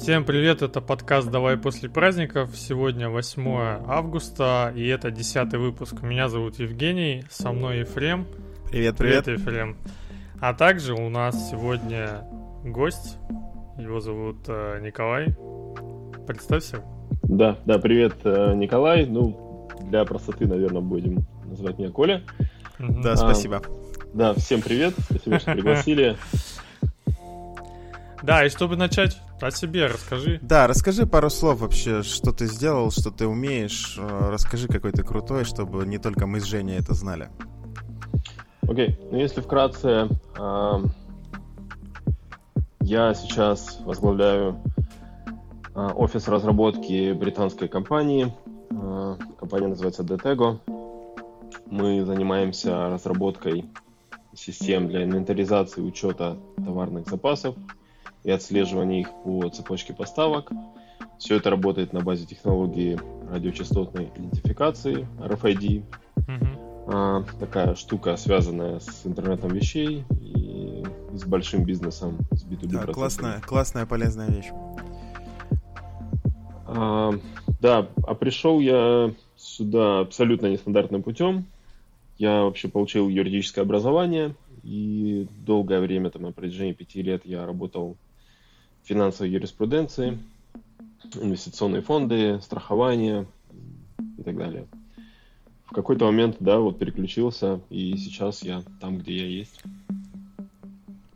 Всем привет, это подкаст «Давай после праздников». Сегодня 8 августа, и это 10 выпуск. Меня зовут Евгений, со мной Ефрем. Привет, привет. Привет, Ефрем. А также у нас сегодня гость, его зовут э, Николай. Представься. Да, да, привет, э, Николай. Ну, для простоты, наверное, будем называть меня Коля. Да, спасибо. Да, всем привет, спасибо, что пригласили. Да, и чтобы начать, о себе расскажи. Да, расскажи пару слов вообще, что ты сделал, что ты умеешь. Э, расскажи какой то крутой, чтобы не только мы с Женей это знали. Окей, okay. ну если вкратце, э, я сейчас возглавляю э, офис разработки британской компании. Э, компания называется Detego. Мы занимаемся разработкой систем для инвентаризации учета товарных запасов и отслеживание их по цепочке поставок. Все это работает на базе технологии радиочастотной идентификации RFID. Mm-hmm. А, такая штука, связанная с интернетом вещей и с большим бизнесом, с B2B да, классная, классная, полезная вещь. А, да, а пришел я сюда абсолютно нестандартным путем. Я вообще получил юридическое образование, и долгое время, там, на протяжении пяти лет я работал финансовой юриспруденции, инвестиционные фонды, страхование и так далее. В какой-то момент, да, вот переключился, и сейчас я там, где я есть.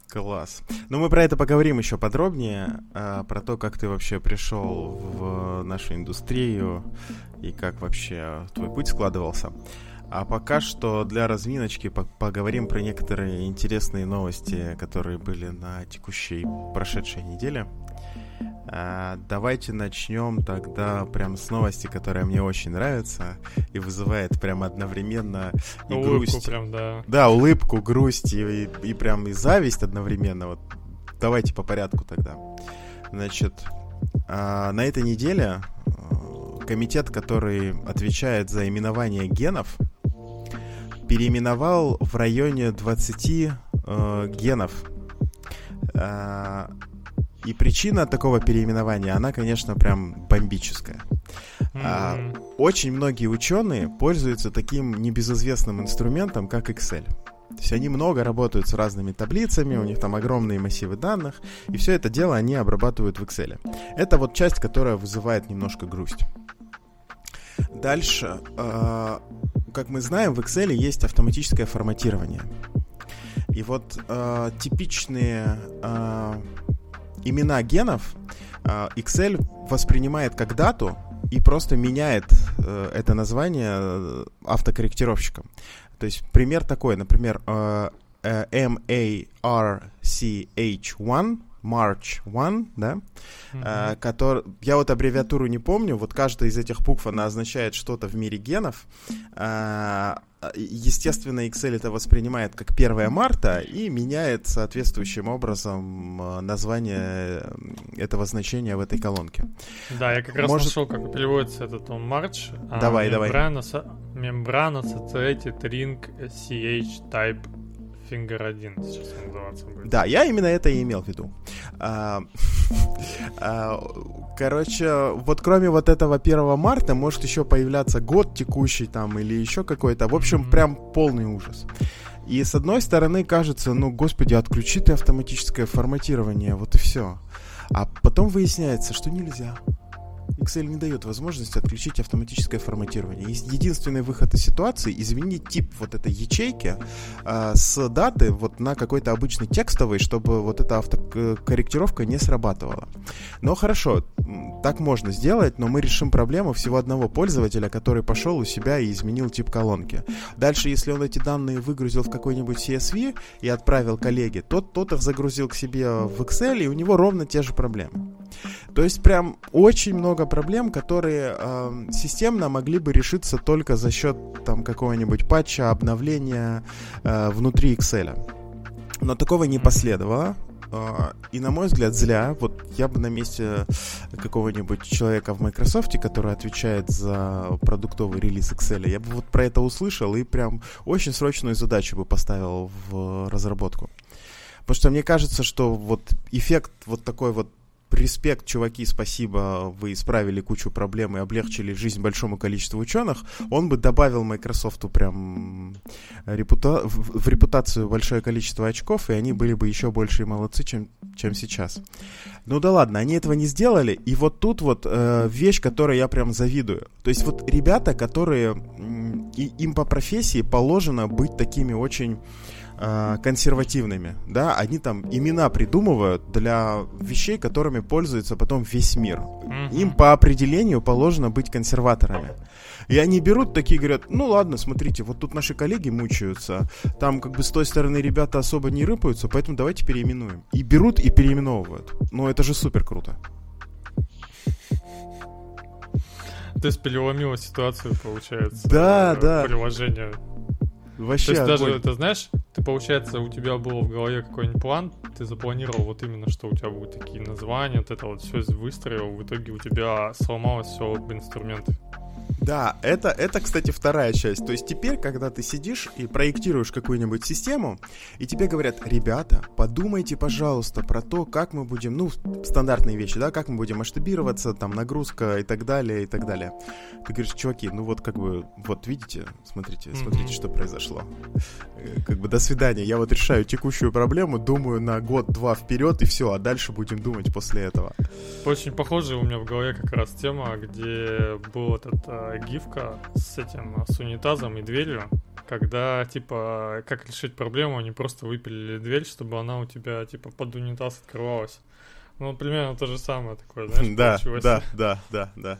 Класс. Ну, мы про это поговорим еще подробнее, а, про то, как ты вообще пришел в нашу индустрию и как вообще твой путь складывался. А пока что для разминочки поговорим про некоторые интересные новости, которые были на текущей прошедшей неделе. А, давайте начнем тогда прям с новости, которая мне очень нравится и вызывает прям одновременно и улыбку грусть. Прям, да. да, улыбку, грусть и, и, и прям и зависть одновременно. Вот давайте по порядку тогда. Значит, а, на этой неделе а, комитет, который отвечает за именование генов, переименовал в районе 20 э, генов. Э, и причина такого переименования, она, конечно, прям бомбическая. Mm-hmm. Э, очень многие ученые пользуются таким небезызвестным инструментом, как Excel. То есть они много работают с разными таблицами, у них там огромные массивы данных, и все это дело они обрабатывают в Excel. Это вот часть, которая вызывает немножко грусть. Дальше. Э, как мы знаем, в Excel есть автоматическое форматирование. И вот э, типичные э, имена генов Excel воспринимает как дату и просто меняет это название автокорректировщиком. То есть пример такой, например, э, э, M-A-R-C-H-1 March One, да, mm-hmm. э, который, я вот аббревиатуру не помню, вот каждая из этих букв, она означает что-то в мире генов. Э, естественно, Excel это воспринимает как 1 марта и меняет соответствующим образом э, название этого значения в этой колонке. Да, я как раз Может... нашел, как переводится этот он March. Давай, а, давай. Мембрана Satiated Ring CH Type Finger 1 сейчас называться будет. Да, я именно это и имел в виду. А, а, короче, вот кроме вот этого 1 марта может еще появляться год текущий там или еще какой-то. В общем, прям полный ужас. И с одной стороны кажется, ну, господи, отключи ты автоматическое форматирование, вот и все. А потом выясняется, что нельзя. Excel не дает возможности отключить автоматическое форматирование. Единственный выход из ситуации изменить тип вот этой ячейки э, с даты вот на какой-то обычный текстовый, чтобы вот эта автокорректировка не срабатывала. Но хорошо, так можно сделать, но мы решим проблему всего одного пользователя, который пошел у себя и изменил тип колонки. Дальше, если он эти данные выгрузил в какой-нибудь CSV и отправил коллеге, тот, тот их загрузил к себе в Excel, и у него ровно те же проблемы. То есть прям очень много проблем, которые э, системно могли бы решиться только за счет там какого-нибудь патча, обновления э, внутри Excel. Но такого не последовало. Uh, и, на мой взгляд, зря. Вот я бы на месте какого-нибудь человека в Microsoft, который отвечает за продуктовый релиз Excel, я бы вот про это услышал и прям очень срочную задачу бы поставил в разработку. Потому что мне кажется, что вот эффект вот такой вот респект, чуваки, спасибо, вы исправили кучу проблем и облегчили жизнь большому количеству ученых, он бы добавил Microsoft прям репута... в репутацию большое количество очков, и они были бы еще больше молодцы, чем, чем сейчас. Ну да ладно, они этого не сделали, и вот тут вот э, вещь, которой я прям завидую. То есть вот ребята, которые и им по профессии положено быть такими очень э, консервативными, да, они там имена придумывают для вещей, которыми пользуется потом весь мир. Mm-hmm. Им по определению положено быть консерваторами. И они берут такие, говорят, ну ладно, смотрите, вот тут наши коллеги мучаются, там как бы с той стороны ребята особо не рыпаются, поэтому давайте переименуем. И берут и переименовывают. Ну это же супер круто. То есть переломила ситуацию, получается. Да, да. Приложение. Вообще. То есть даже, ты знаешь, ты, получается, у тебя было в голове какой-нибудь план, ты запланировал вот именно, что у тебя будут такие названия, вот это вот все выстроил, в итоге у тебя сломалось все об инструменты. Да, это, это, кстати, вторая часть. То есть теперь, когда ты сидишь и проектируешь какую-нибудь систему, и тебе говорят, ребята, подумайте, пожалуйста, про то, как мы будем, ну, стандартные вещи, да, как мы будем масштабироваться, там, нагрузка и так далее, и так далее. Ты говоришь, чуваки, ну вот как бы, вот видите, смотрите, смотрите, mm-hmm. что произошло. Э, как бы до свидания, я вот решаю текущую проблему, думаю на год-два вперед, и все, а дальше будем думать после этого. Очень похоже у меня в голове как раз тема, где был этот э, гифка с этим, с унитазом и дверью, когда, типа, как решить проблему, они просто выпилили дверь, чтобы она у тебя, типа, под унитаз открывалась. Ну, примерно то же самое такое, знаешь, Да, да, да, да, да.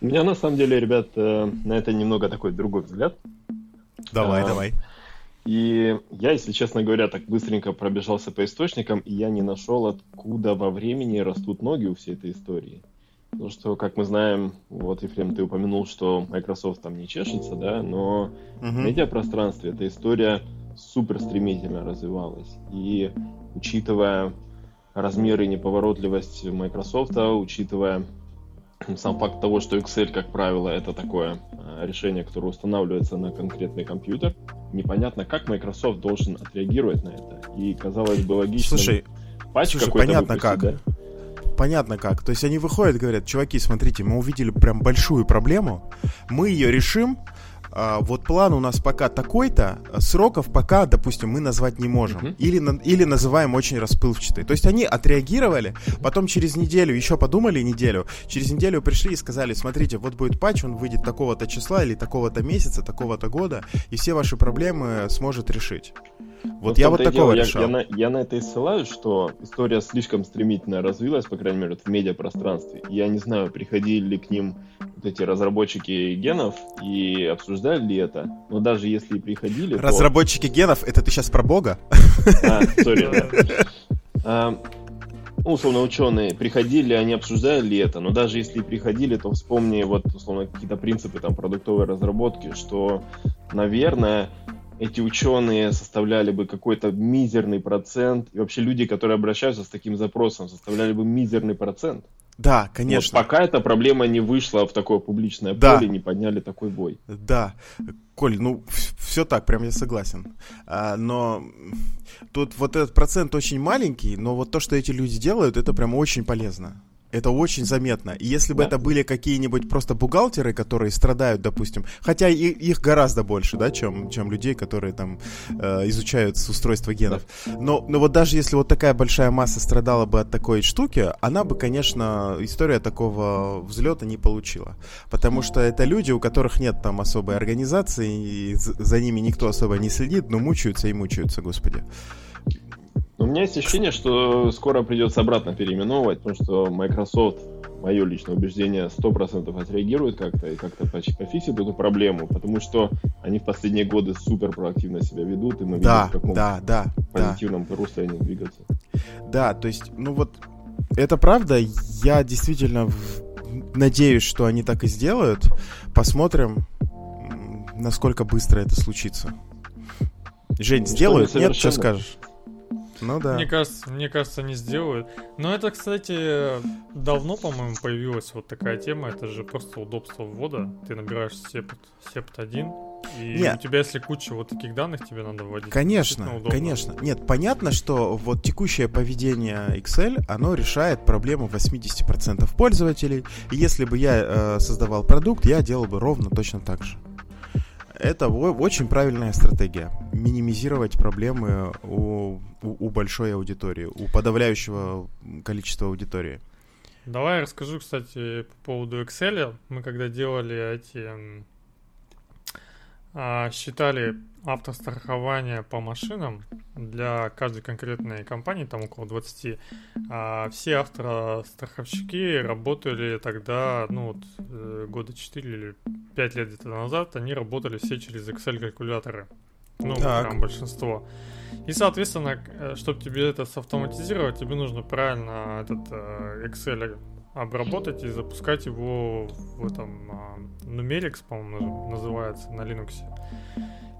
У меня, на самом деле, ребят, э, на это немного такой другой взгляд. Давай, а, давай. И я, если честно говоря, так быстренько пробежался по источникам, и я не нашел, откуда во времени растут ноги у всей этой истории. Потому что, как мы знаем, вот, Ефрем, ты упомянул, что Microsoft там не чешется, да, но uh-huh. медиапространстве эта история супер стремительно развивалась. И учитывая размеры и неповоротливость Microsoft, учитывая сам факт того, что Excel, как правило, это такое а, решение, которое устанавливается на конкретный компьютер, непонятно, как Microsoft должен отреагировать на это. И казалось бы логично. Слушай, патч слушай, понятно выпустить, как. Да? Понятно как. То есть они выходят, говорят, чуваки, смотрите, мы увидели прям большую проблему, мы ее решим, а, вот план у нас пока такой-то, сроков пока, допустим, мы назвать не можем. Uh-huh. Или, или называем очень расплывчатый. То есть они отреагировали, потом через неделю еще подумали неделю, через неделю пришли и сказали, смотрите, вот будет патч, он выйдет такого-то числа или такого-то месяца, такого-то года, и все ваши проблемы сможет решить. Вот я вот такого дело, решал. Я, я, на, я на это и ссылаюсь, что история слишком стремительно развилась, по крайней мере, в медиапространстве. Я не знаю, приходили ли к ним вот эти разработчики генов и обсуждали ли это. Но даже если приходили, Разработчики то... генов? Это ты сейчас про бога? А, сори, да. А, ну, условно, ученые приходили, они обсуждали ли это, но даже если приходили, то вспомни вот, условно, какие-то принципы там продуктовой разработки, что, наверное, эти ученые составляли бы какой-то мизерный процент, и вообще люди, которые обращаются с таким запросом, составляли бы мизерный процент. Да, конечно. Вот пока эта проблема не вышла в такое публичное да. поле, не подняли такой бой. Да. Коль, ну все так, прям я согласен. А, но тут вот этот процент очень маленький, но вот то, что эти люди делают, это прям очень полезно. Это очень заметно. И если бы да. это были какие-нибудь просто бухгалтеры, которые страдают, допустим, хотя и, их гораздо больше, да, чем, чем людей, которые там э, изучают устройство генов. Но, но вот даже если вот такая большая масса страдала бы от такой штуки, она бы, конечно, история такого взлета не получила. Потому что это люди, у которых нет там особой организации, и за ними никто особо не следит, но мучаются и мучаются, господи. У меня есть ощущение, что скоро придется обратно переименовывать, потому что Microsoft, мое личное убеждение, 100% отреагирует как-то и как-то пофиксит эту проблему, потому что они в последние годы супер проактивно себя ведут, и мы да, видим, в каком да, да, позитивном да. русле они двигаются. Да, то есть, ну вот, это правда, я действительно надеюсь, что они так и сделают. Посмотрим, насколько быстро это случится. Жень, ну, сделают? Нет, что скажешь? Ну да. Мне кажется, мне кажется, они сделают. Но это, кстати, давно, по-моему, появилась вот такая тема. Это же просто удобство ввода. Ты набираешь септ, септ 1, И Нет. у тебя, если куча вот таких данных, тебе надо вводить. Конечно, конечно. Нет, понятно, что вот текущее поведение Excel, оно решает проблему 80% пользователей. И если бы я э, создавал продукт, я делал бы ровно точно так же. Это очень правильная стратегия. Минимизировать проблемы у, у, у большой аудитории, у подавляющего количества аудитории. Давай я расскажу, кстати, по поводу Excel. Мы когда делали эти... а, считали автострахование по машинам для каждой конкретной компании, там около 20, а, все автостраховщики работали тогда, ну вот, э, года 4 или 5 лет где-то назад, они работали все через Excel-калькуляторы. Ну, Так. прям большинство. И, соответственно, чтобы тебе это автоматизировать, тебе нужно правильно этот э, Excel обработать и запускать его в этом а, Numerix, по-моему, наз- называется на Linux.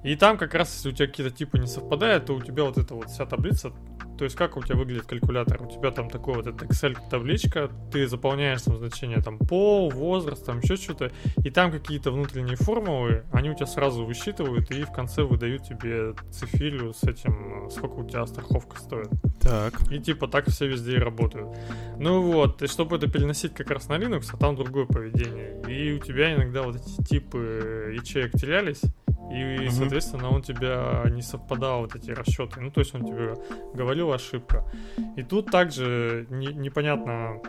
И там как раз, если у тебя какие-то типы не совпадают, то у тебя вот эта вот вся таблица, то есть как у тебя выглядит калькулятор? У тебя там такой вот Excel табличка, ты заполняешь там значение там пол, возраст, там еще что-то, и там какие-то внутренние формулы, они у тебя сразу высчитывают и в конце выдают тебе цифилю с этим, сколько у тебя страховка стоит. Так. И типа так все везде и работают. Ну вот, и чтобы это переносить как раз на Linux, а там другое поведение. И у тебя иногда вот эти типы ячеек терялись, и, Мгм. соответственно, он тебя не совпадал вот эти расчеты. Ну, то есть он тебе говорил ошибка. И тут также не- непонятно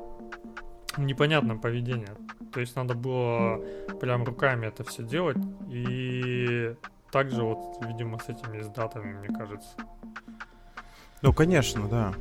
непонятное поведение. То есть надо было прям руками это все делать. И также вот, видимо, с этими с датами, мне кажется. Ну, конечно, да.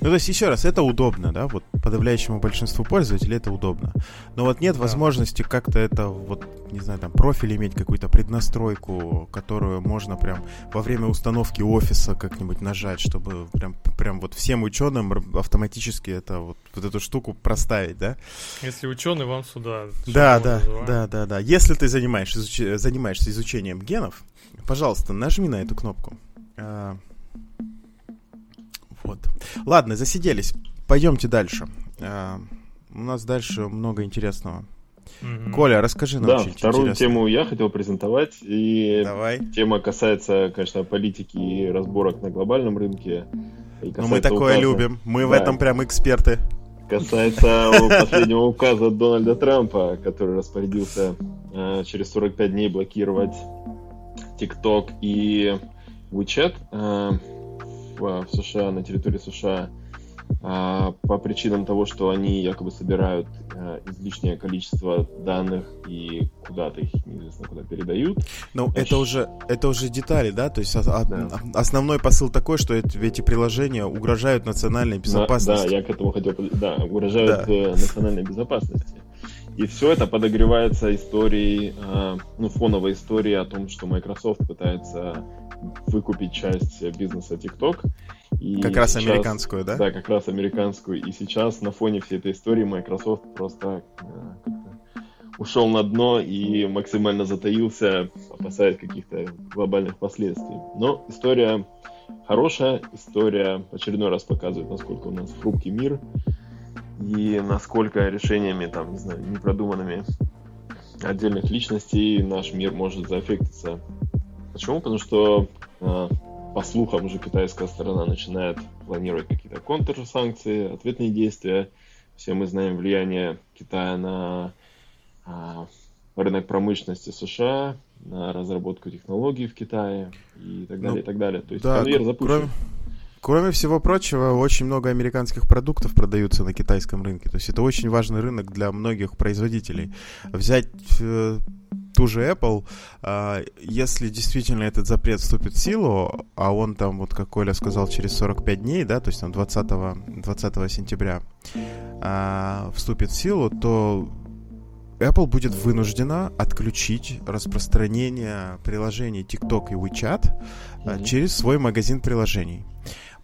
Ну, то есть, еще раз, это удобно, да, вот подавляющему большинству пользователей это удобно. Но вот нет Да. возможности как-то это, вот, не знаю, там, профиль иметь какую-то преднастройку, которую можно прям во время установки офиса как-нибудь нажать, чтобы прям, прям вот всем ученым автоматически это вот, вот эту штуку проставить, да? Если ученый, вам сюда. Да, да, называем? да, да, да. Если ты занимаешься, изуч- занимаешься изучением генов, пожалуйста, нажми на эту кнопку. Вот. Ладно, засиделись. Пойдемте дальше. А, У нас дальше много интересного. Мгм. Коля, расскажи нам Да, вторую интересное. тему я хотел презентовать. И Давай. тема касается, конечно, политики и разборок на глобальном рынке. И Ну, мы такое указа- любим. Мы в Да. этом прям эксперты. Касается последнего указа Дональда Трампа, который распорядился э, через 45 дней блокировать TikTok и WeChat э, в, в США, на территории США, э, по причинам того, что они якобы собирают э, излишнее количество данных и куда-то их неизвестно куда передают. Ну, это уже, это уже детали, да? То есть а- а- Да. основной посыл такой, что эти, эти приложения угрожают национальной На- безопасности. да, я к этому хотел... Да, угрожают Да. э, национальной безопасности. И все это подогревается историей, э, ну, фоновой историей о том, что Microsoft пытается выкупить часть бизнеса TikTok. И Как раз сейчас- американскую, да? Да, как раз американскую. И сейчас на фоне всей этой истории Microsoft просто э, ушел на дно и максимально затаился, опасаясь каких-то глобальных последствий. Но история хорошая, история очередной раз показывает, насколько у нас хрупкий мир и насколько решениями, там, не знаю, непродуманными отдельных личностей наш мир может заэффектиться. Почему? Потому что, э, по слухам, уже китайская сторона начинает планировать какие-то контрсанкции, ответные действия. Все мы знаем влияние Китая на а, рынок промышленности США, на разработку технологий в Китае и так далее, Ну, и так далее. То есть Да, конвейер к- запущен. кроме, кроме всего прочего, очень много американских продуктов продаются на китайском рынке. То есть это очень важный рынок для многих производителей. Взять э, ту же Apple, а, если действительно этот запрет вступит в силу, а он там, вот как Коля сказал, через 45 дней, да, то есть там 20, 20 сентября а, вступит в силу, то Apple будет вынуждена отключить распространение приложений TikTok и WeChat Мгм. через свой магазин приложений.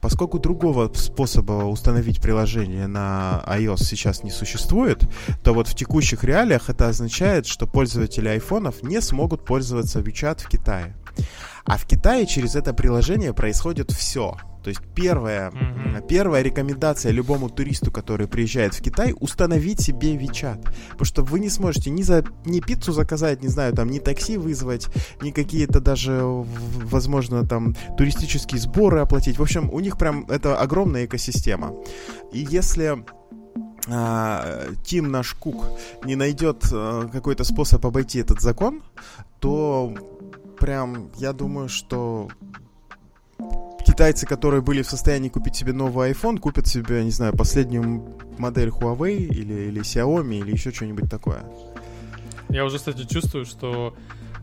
Поскольку другого способа установить приложение на iOS сейчас не существует, то вот в текущих реалиях это означает, что пользователи айфонов не смогут пользоваться WeChat в Китае. А в Китае через это приложение происходит все. То есть первая, Мгм. первая рекомендация любому туристу, который приезжает в Китай, установить себе WeChat. Потому что вы не сможете ни, за, ни пиццу заказать, не знаю, там, ни такси вызвать, ни какие-то даже, возможно, там, туристические сборы оплатить. В общем, у них прям это огромная экосистема. И если а, Тим наш Кук не найдет а, какой-то способ обойти этот закон, то прям я думаю, что китайцы, которые были в состоянии купить себе новый iPhone, купят себе, не знаю, последнюю модель Huawei или, или Xiaomi или еще что-нибудь такое. Я уже, кстати, чувствую, что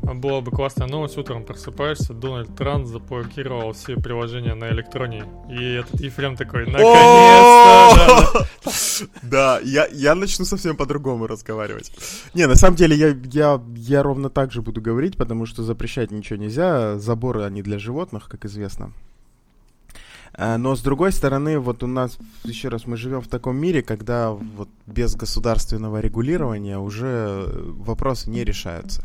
была бы классная новость. Утром просыпаешься, Дональд Трамп заблокировал все приложения на электроне. И этот Ефрем такой, наконец-то! Да, я, начну совсем по-другому разговаривать. Не, на самом деле я ровно так же буду говорить, потому что запрещать ничего нельзя. Заборы, они для животных, как известно. А, Но с другой стороны, вот у нас, еще раз, мы живем в таком мире, когда вот без государственного регулирования уже э, вопросы не решаются.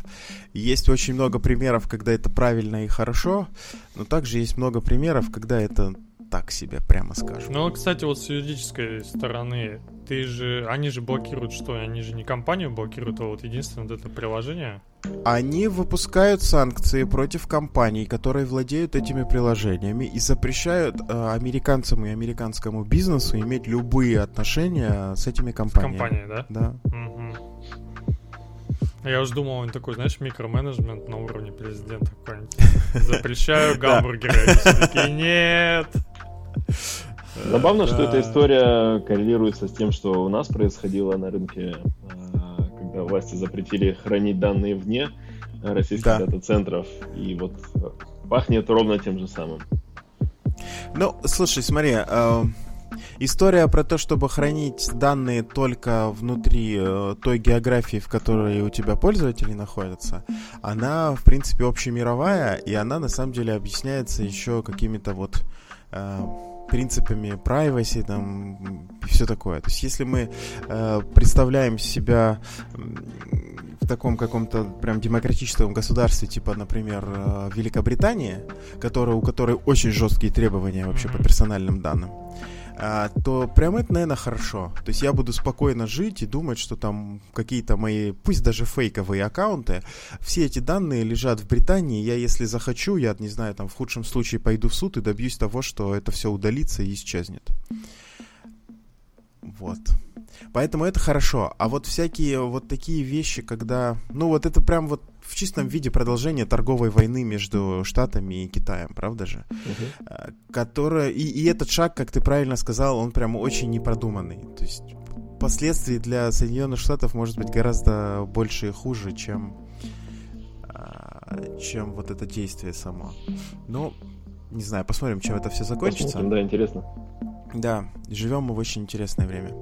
Есть очень много примеров, когда это правильно и хорошо, но также есть много примеров, когда это так себе, прямо скажем. Ну, кстати, вот с юридической стороны, ты же, они же блокируют что? Они же не компанию блокируют, а вот единственное вот это приложение. Они выпускают санкции против компаний, которые владеют этими приложениями и запрещают э, американцам и американскому бизнесу иметь любые отношения с этими компаниями. компании, да? Да. Мгм. Я уже думал, он такой, знаешь, микроменеджмент на уровне президента какой-нибудь. Запрещаю гамбургеры. Такие, нет. Забавно, что эта история коррелируется с тем, что у нас происходило на рынке, когда власти запретили хранить данные вне российских Да. дата-центров. И вот пахнет ровно тем же самым. Ну, слушай, смотри, э, история про то, чтобы хранить данные только внутри э, той географии, в которой у тебя пользователи находятся, она, в принципе, общемировая, и она, на самом деле, объясняется еще какими-то вот э, принципами privacy там и все такое. То есть, если мы э, представляем себя в таком каком-то прям демократическом государстве, типа, например, э, Великобритании, которая, у которой очень жесткие требования вообще по персональным данным, то прям это, наверное, хорошо. То есть я буду спокойно жить и думать, что там какие-то мои, пусть даже фейковые аккаунты, все эти данные лежат в Британии. Я, если захочу, я, не знаю, там в худшем случае пойду в суд и добьюсь того, что это все удалится и исчезнет. Вот. Поэтому это хорошо. А вот всякие вот такие вещи, когда... Ну вот это прям вот в чистом виде продолжение торговой войны между Штатами и Китаем, правда же? А, Которая... И, и этот шаг, как ты правильно сказал, он прям очень непродуманный. То есть последствий для Соединенных Штатов может быть гораздо больше и хуже, чем, а, чем вот это действие само. Ну, не знаю, посмотрим, чем это все закончится. Посмотрим, да, интересно. Да, живем мы в очень интересное время.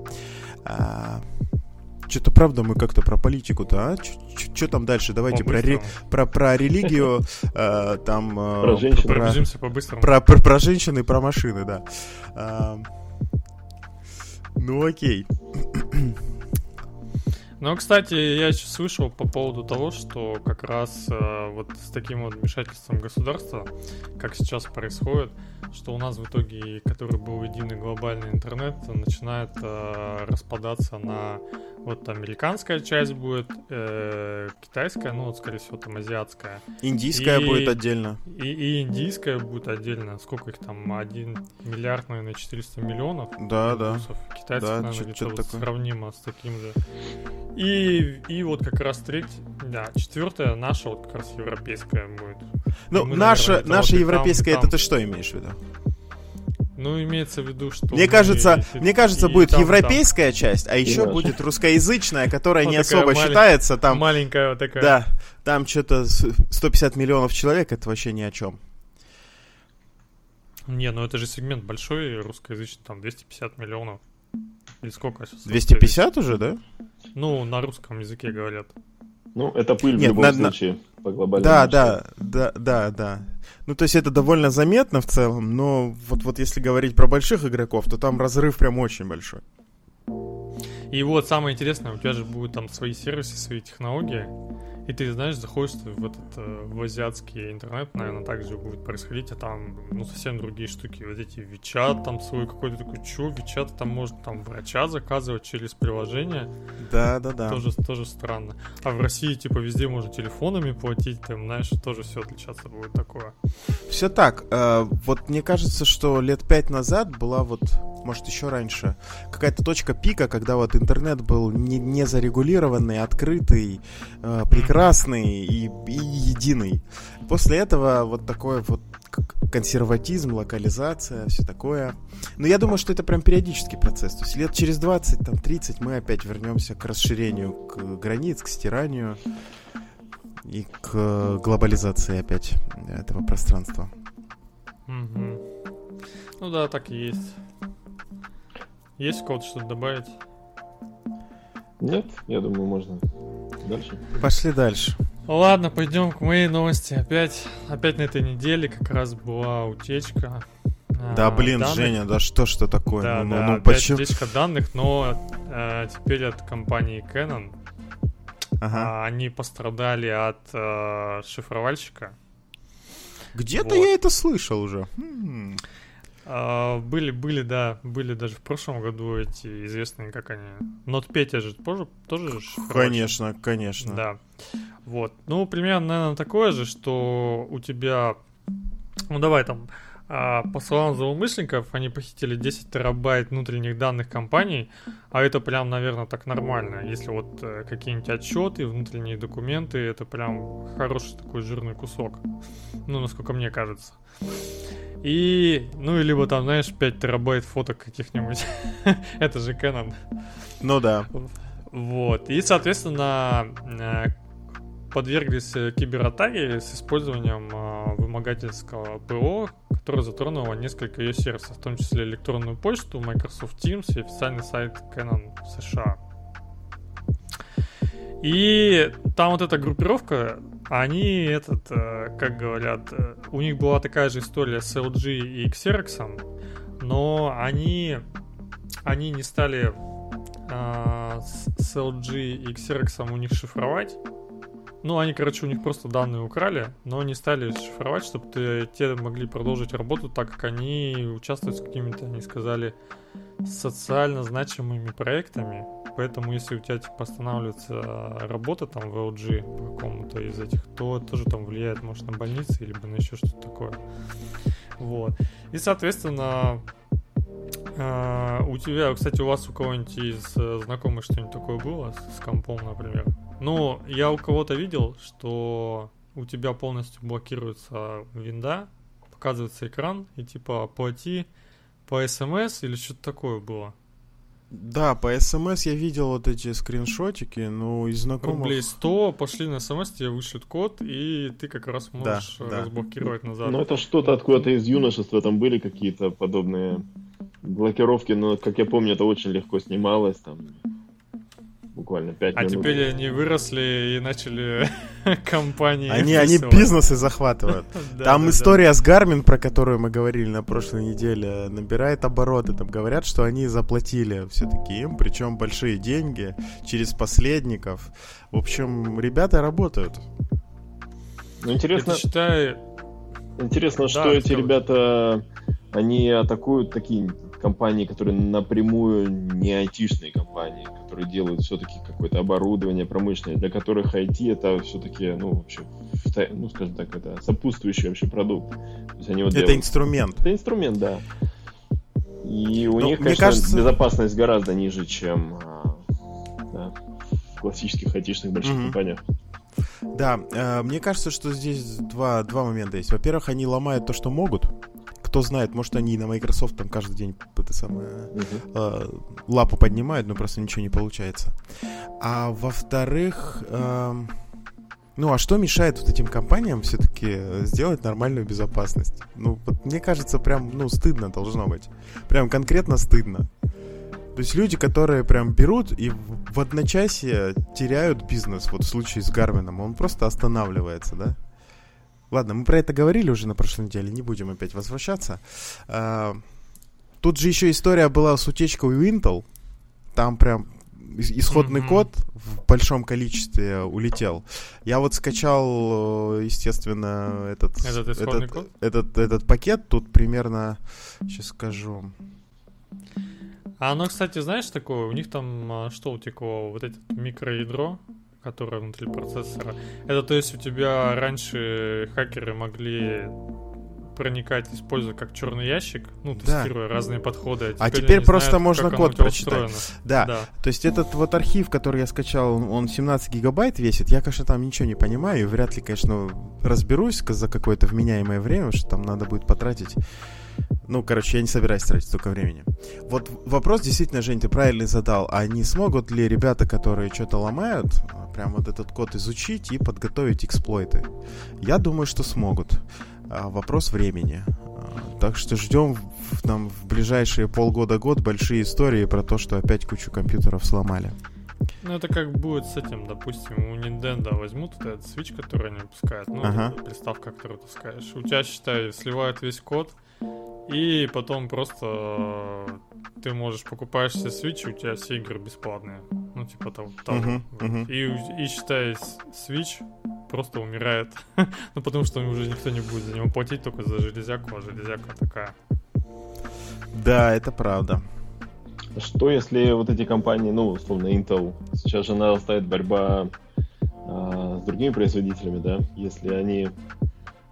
Что-то правда мы как-то про политику-то, а? Что там дальше? Давайте про, ре- про, про религию, э, там... э, Про женщин. Про, Пробежимся по-быстрому. про, про, про женщин и про машины, да. А, ну окей. Ну, кстати, я еще слышал по поводу того, что как раз э, вот с таким вот вмешательством государства, как сейчас происходит, что у нас в итоге, который был единый глобальный интернет, начинает э, распадаться на вот американская часть будет, э, китайская, ну вот скорее всего там азиатская, Индийская И- будет отдельно. и, и индийская будет отдельно. Сколько их там? 1 миллиард, наверное, 400 миллионов. Да, да. Китайцев, Да, наверное, где-то вот такое. сравнимо с таким же. И, и вот как раз третья, да, четвертая наша вот как раз европейская будет. Ну, мы, наша, наверное, наша вот там, европейская, и это там. ты что имеешь в виду? Ну, имеется в виду, что... Мне кажется, и- мне кажется, и будет там, и там. европейская часть, а еще наша. будет русскоязычная, которая Вот не особо малень- считается. Там, Маленькая вот такая. да, там что-то 150 миллионов человек, это вообще ни о чем. Не, ну это же сегмент большой, русскоязычный, там 250 миллионов. Или сколько сейчас? 250 уже, да? Ну, на русском языке говорят. Ну, это пыль Нет, в любом на- на- случае по глобальному Да, да, да, да, да. Ну, то есть это довольно заметно в целом, но вот, вот если говорить про больших игроков, то там разрыв прям очень большой. И вот самое интересное, у тебя же будут там свои сервисы, свои технологии. И ты, знаешь, заходишь в этот э, в азиатский интернет, наверное, также будет происходить, а там, ну, совсем другие штуки. Вот эти Вичат, там свой какой-то такой, чё, Вичат, там можно там врача заказывать через приложение. Да, да, да. Тоже, тоже странно. А в России, типа, везде можно телефонами платить, там, знаешь, тоже все отличаться будет такое. Все так. Э, вот мне кажется, что лет пять назад была вот, может, еще раньше, какая-то точка пика, когда вот интернет был не, не зарегулированный, открытый, э, прекрасный и, и единый. После этого вот такой вот консерватизм, локализация, все такое. Но я думаю, что это прям периодический процесс. То есть лет через 20, там, 30 мы опять вернемся к расширению к границ, к стиранию и к глобализации опять этого пространства. Угу. Ну да, так и есть. Есть код что-то добавить? Нет, я думаю, можно дальше. Пошли дальше. Ладно, пойдем к моей новости. Опять, опять на этой неделе как раз была утечка. Да, а, блин, данных. Женя, да что что такое? Да, ну, да, ну, опять почему? утечка данных, но э, теперь от компании Canon. Ага. А, они пострадали от э, шифровальщика. Где-то вот. я это слышал уже. Хм. А, были, были, да, были даже в прошлом году эти известные, как они. Нот Петя же тоже, тоже Конечно, конечно. Да. Вот. Ну, примерно, наверное, такое же, что у тебя. Ну, давай там. А, по словам злоумышленников, они похитили 10 терабайт внутренних данных компаний, а это прям, наверное, так нормально. Если вот э, какие-нибудь отчеты, внутренние документы, это прям хороший такой жирный кусок. Ну, насколько мне кажется. И, ну, либо там, знаешь, 5 терабайт фоток каких-нибудь. Это же Canon. Ну да. Вот. И, соответственно, э, подверглись кибератаке с использованием э, вымогательского ПО, которое затронуло несколько ее сервисов, в том числе электронную почту, Microsoft Teams и официальный сайт Canon США. И там вот эта группировка, они этот, э, как говорят, э, у них была такая же история с LG и Xerox, но они, они не стали э, с LG и Xerox у них шифровать. Ну, они, короче, у них просто данные украли, но не стали шифровать, чтобы те могли продолжить работу, так как они участвуют с какими-то, они сказали, социально значимыми проектами. Поэтому, если у тебя типа останавливается работа там в LG по какому-то из этих, то тоже там влияет, может, на больницы, либо на еще что-то такое. Вот. И, соответственно, Uh, у тебя, кстати, у вас у кого-нибудь из uh, знакомых что-нибудь такое было с, компом, например? Ну, я у кого-то видел, что у тебя полностью блокируется винда, показывается экран, и типа плати по смс или что-то такое было. Да, по СМС я видел вот эти скриншотики, ну, из знакомых... Рублей 100, пошли на СМС, тебе вышлют код, и ты как раз можешь да, разблокировать да. назад. Ну, это что-то откуда-то из юношества, там были какие-то подобные блокировки, но, как я помню, это очень легко снималось, там, буквально 5 а минут. А теперь они выросли и начали компании. Они, они бизнесы захватывают. Там история с Гармин, про которую мы говорили на прошлой неделе, набирает обороты. Там говорят, что они заплатили все-таки им, причем большие деньги, через посредников. В общем, ребята работают. Ну, интересно... считаю... Интересно, что эти ребята, они атакуют такие компании, которые напрямую не айтишные компании, которые делают все-таки какое-то оборудование промышленное, для которых IT это все-таки, ну, вообще, ну, скажем так, это сопутствующий вообще продукт. То есть они вот это делают... инструмент. Это инструмент, да. И у Но, ну, них, конечно, кажется... безопасность гораздо ниже, чем а, да, в классических айтишных больших mm-hmm. компаниях. Да, э, мне кажется, что здесь два, два момента есть. Во-первых, они ломают то, что могут кто знает, может они на Microsoft там каждый день это самое э, лапу поднимают, но просто ничего не получается. А во-вторых, э, ну а что мешает вот этим компаниям все-таки сделать нормальную безопасность? Ну вот мне кажется, прям ну стыдно должно быть, прям конкретно стыдно. То есть люди, которые прям берут и в одночасье теряют бизнес, вот в случае с Гарвином, он просто останавливается, да? Ладно, мы про это говорили уже на прошлой неделе, не будем опять возвращаться. А, тут же еще история была с утечкой у Intel. Там прям исходный Мгм. код в большом количестве улетел. Я вот скачал, э, естественно, этот, Этот исходный код? этот, этот пакет. Тут примерно, сейчас скажу. А оно, кстати, знаешь такое, у них там а, что утекло? Вот это микроядро, которое внутри процессора. Это то есть у тебя раньше хакеры могли проникать, используя как черный ящик, ну, Да. тестируя разные подходы. А теперь не просто знают, можно код прочитать. Да, Да. то есть этот вот архив, который я скачал, он 17 гигабайт весит. Я, конечно, там ничего не понимаю. и Вряд ли, конечно, разберусь за какое-то вменяемое время, что там надо будет потратить. Ну, короче, я не собираюсь тратить столько времени. Вот вопрос действительно, Жень, ты правильный задал. А не смогут ли ребята, которые что-то ломают, прям вот этот код изучить и подготовить эксплойты? Я думаю, что смогут. А, Вопрос времени. А, Так что ждем в, там, в ближайшие полгода-год большие истории про то, что опять кучу компьютеров сломали. Ну, это как будет с этим, допустим, у Nintendo возьмут вот этот Switch, который они выпускают, ну, Ага. приставка, которую ты скажешь. У тебя, считай, сливают весь код, и потом просто э, ты можешь покупаешь себе Switch, и у тебя все игры бесплатные. Ну, типа того. того. Мгм, Вот. мгм. И, и, считай, Switch просто умирает. ну, потому что уже никто не будет за него платить только за железяку, а железяка такая. Да, это правда. Что если вот эти компании, ну, условно, Intel, сейчас же нарастает борьба а, с другими производителями, да, если они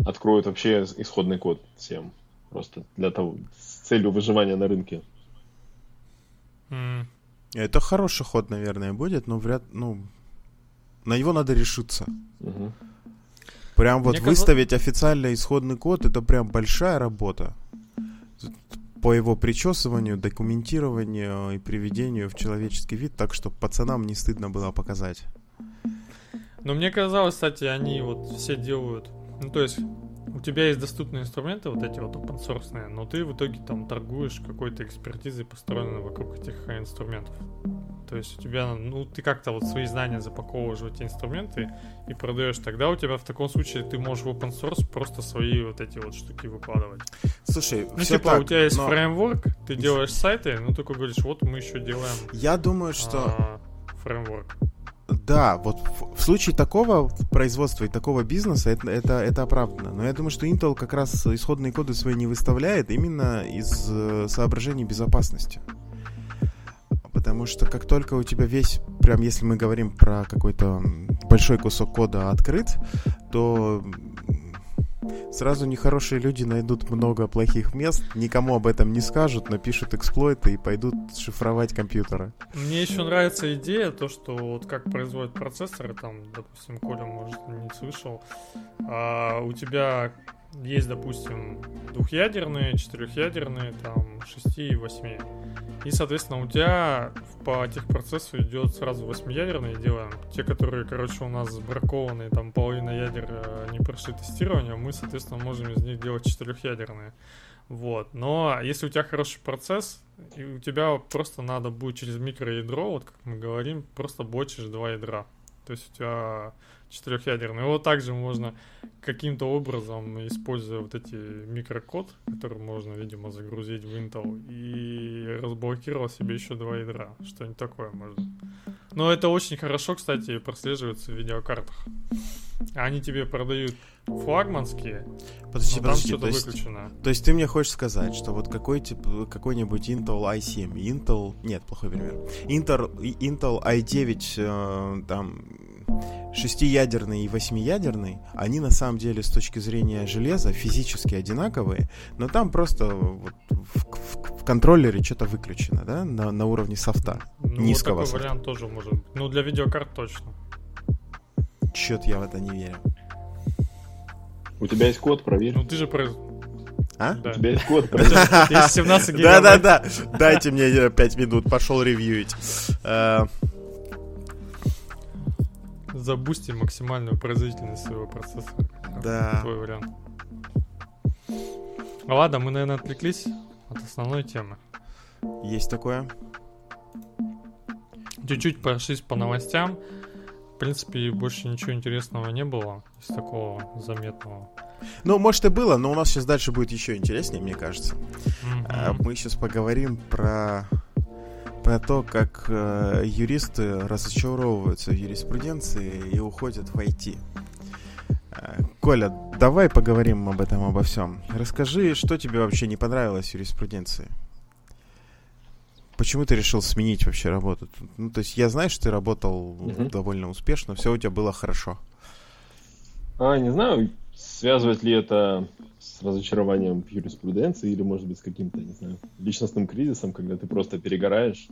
откроют вообще исходный код всем, просто для того, с целью выживания на рынке. М. Это хороший ход, наверное, будет, но вряд... Ну, на него надо решиться. Мгм. Прям вот Мне выставить официально исходный код, это прям большая работа. По его причесыванию, документированию и приведению в человеческий вид, так, чтобы пацанам не стыдно было показать. Но мне казалось, кстати, они вот все делают. Ну, то есть, у тебя есть доступные инструменты, вот эти вот open source, но ты в итоге там торгуешь какой-то экспертизой, построенной вокруг этих инструментов. То есть у тебя, ну, ты как-то вот свои знания запаковываешь в эти инструменты и продаешь. Тогда у тебя в таком случае ты можешь в open source просто свои вот эти вот штуки выкладывать. Слушай, Ну, все типа, так, у тебя есть но фреймворк, ты делаешь сайты, ну, только говоришь, вот мы еще делаем я думаю, что... а, фреймворк. Да, вот в, в случае такого производства и такого бизнеса это, это, это оправдано. Но я думаю, что Intel как раз исходные коды свои не выставляет именно из э, соображений безопасности. Потому что как только у тебя весь, прям если мы говорим про какой-то большой кусок кода открыт, то сразу нехорошие люди найдут много плохих мест, никому об этом не скажут, напишут эксплойты и пойдут шифровать компьютеры. Мне еще нравится идея, то, что вот как производят процессоры, там, допустим, Коля, может, не слышал, а, у тебя есть, допустим, двухъядерные, четырехъядерные, там, 6 и 8. И, соответственно, у тебя по техпроцессу идет сразу восьмиядерные делаем. Те, которые, короче, у нас сбракованы, там половина ядер э, не прошли тестирование, мы, соответственно, можем из них делать четырехъядерные. Вот. Но если у тебя хороший процесс, и у тебя просто надо будет через микроядро, вот как мы говорим, просто бочишь два ядра. То есть у тебя четырехъядерный. Его также можно каким-то образом, используя вот эти микрокод, который можно, видимо, загрузить в Intel, и разблокировал себе еще два ядра. Что-нибудь такое можно. Но это очень хорошо, кстати, прослеживается в видеокартах. Они тебе продают флагманские, Подожди, но там подожди, что-то то есть- выключено. То есть ты мне хочешь сказать, что вот какой тип, какой-нибудь Intel i7, Intel, нет, плохой пример, Intel, Intel i9, э, там, шестиядерный и восьмиядерный, они на самом деле с точки зрения железа физически одинаковые, но там просто вот в, в- в контроллере что-то выключено, да, на, на уровне софта. Ну, низкого вот такой софта. вариант тоже может быть. Ну, для видеокарт точно. Чё-то я в это не верю. У тебя есть код, проверь. Ну, ты же про... А? Да. У тебя есть код, проверь. Есть 17 гигабайт. Да-да-да, дайте мне 5 минут, пошел ревьюить. Э, Забусти максимальную производительность своего процессора. Да. Твой вариант. Ладно, мы, наверное, отвлеклись от основной темы. Есть такое? Чуть-чуть прошлись по новостям. В принципе, больше ничего интересного не было из такого заметного. Ну, может и было, но у нас сейчас дальше будет еще интереснее, мне кажется. А, Мы сейчас поговорим про про то, как э, юристы разочаровываются в юриспруденции и уходят в IT. Э, Коля, давай поговорим об этом, обо всем. Расскажи, что тебе вообще не понравилось в юриспруденции? Почему ты решил сменить вообще работу? Ну, то есть я знаю, что ты работал угу. довольно успешно, все у тебя было хорошо. А, не знаю, связывать ли это с разочарованием в юриспруденции или, может быть, с каким-то, не знаю, личностным кризисом, когда ты просто перегораешь.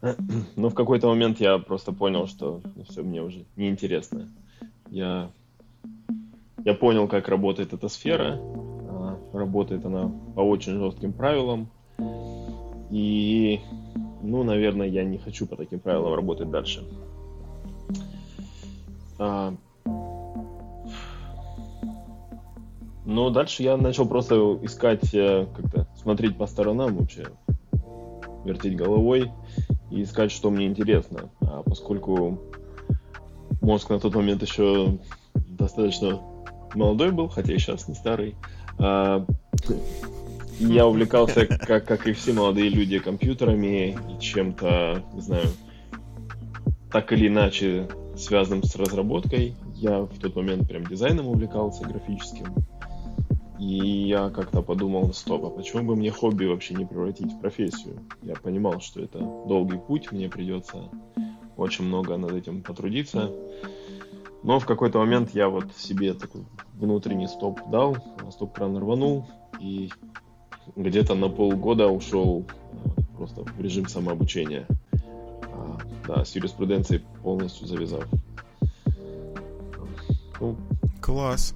Но в какой-то момент я просто понял, что ну, все мне уже неинтересно. Я, я понял, как работает эта сфера. А, работает она по очень жестким правилам. И, ну, наверное, я не хочу по таким правилам работать дальше. Но дальше я начал просто искать, э, как-то смотреть по сторонам вообще, вертеть головой и искать, что мне интересно. А поскольку мозг на тот момент еще достаточно молодой был, хотя и сейчас не старый, а, я увлекался, как, как и все молодые люди, компьютерами и чем-то, не знаю, так или иначе связанным с разработкой. Я в тот момент прям дизайном увлекался, графическим. И я как-то подумал, стоп, а почему бы мне хобби вообще не превратить в профессию? Я понимал, что это долгий путь, мне придется очень много над этим потрудиться. Но в какой-то момент я вот себе такой внутренний стоп дал, стоп-кран рванул, и где-то на полгода ушел э, просто в режим самообучения. А, да, с юриспруденцией полностью завязав. Ну, Класс.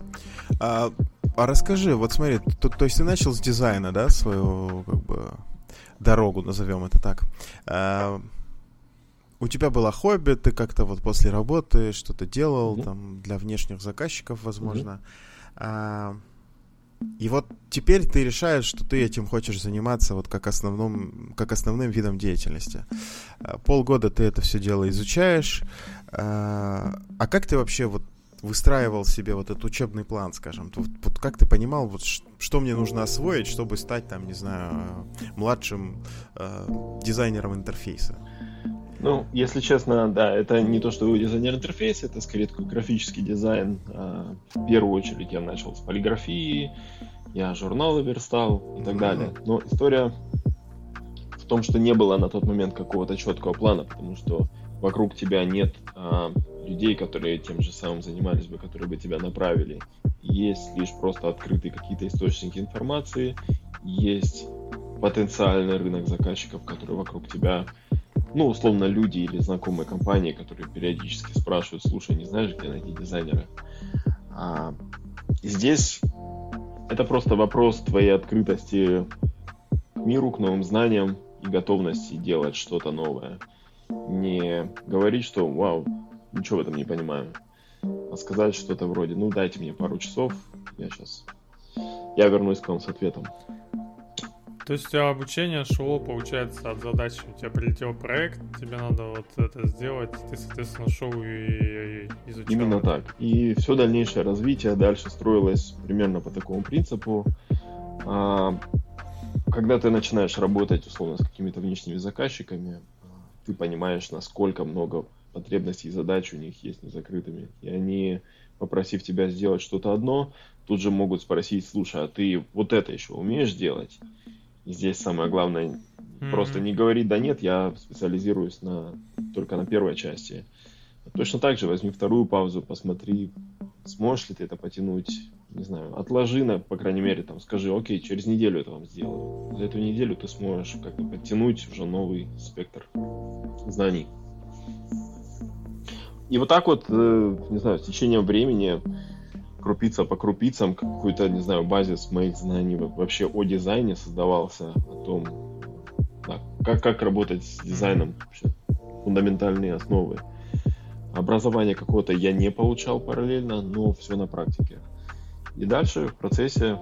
А, а расскажи, вот смотри, то, то есть ты начал с дизайна, да, свою как бы дорогу, назовем это так. А, у тебя было хобби, ты как-то вот после работы что-то делал mm-hmm. там для внешних заказчиков, возможно. Mm-hmm. А, и вот теперь ты решаешь, что ты этим хочешь заниматься вот как основном, как основным видом деятельности. А, полгода ты это все дело изучаешь. А, а как ты вообще вот выстраивал себе вот этот учебный план, скажем? Вот, вот как ты понимал, вот что мне нужно освоить, чтобы стать там, не знаю, младшим э, дизайнером интерфейса? Ну, если честно, да, это не то, что дизайнер интерфейса, это скорее такой графический дизайн. А, в первую очередь я начал с полиграфии, я журналы верстал и так далее. Но история в том, что не было на тот момент какого-то четкого плана, потому что вокруг тебя нет а, людей, которые тем же самым занимались бы, которые бы тебя направили. Есть лишь просто открытые какие-то источники информации, есть потенциальный рынок заказчиков, которые вокруг тебя, ну, условно, люди или знакомые компании, которые периодически спрашивают, слушай, не знаешь, где найти дизайнера? А, здесь это просто вопрос твоей открытости к миру, к новым знаниям и готовности делать что-то новое. Не говорить, что, вау, ничего в этом не понимаю. А сказать что-то вроде, ну дайте мне пару часов, я сейчас, я вернусь к вам с ответом. То есть у тебя обучение шло, получается, от задачи. У тебя прилетел проект, тебе надо вот это сделать, ты, соответственно, шел и, и изучал. Именно так. И все дальнейшее развитие дальше строилось примерно по такому принципу. А, когда ты начинаешь работать, условно, с какими-то внешними заказчиками, ты понимаешь, насколько много потребностей и задач у них есть незакрытыми. И они, попросив тебя сделать что-то одно, тут же могут спросить, слушай, а ты вот это еще умеешь делать? И здесь самое главное mm-hmm. просто не говорить, да нет, я специализируюсь на, только на первой части. Точно так же возьми вторую паузу, посмотри, сможешь ли ты это потянуть, не знаю, отложи, на, по крайней мере, там, скажи, окей, через неделю это вам сделаю. За эту неделю ты сможешь как-то подтянуть уже новый спектр знаний. И вот так вот, э, не знаю, с течением времени, крупица по крупицам, какой-то, не знаю, базис моих знаний вообще о дизайне создавался, о том, да, как, как работать с дизайном, вообще, фундаментальные основы. Образование какого-то я не получал параллельно, но все на практике. И дальше в процессе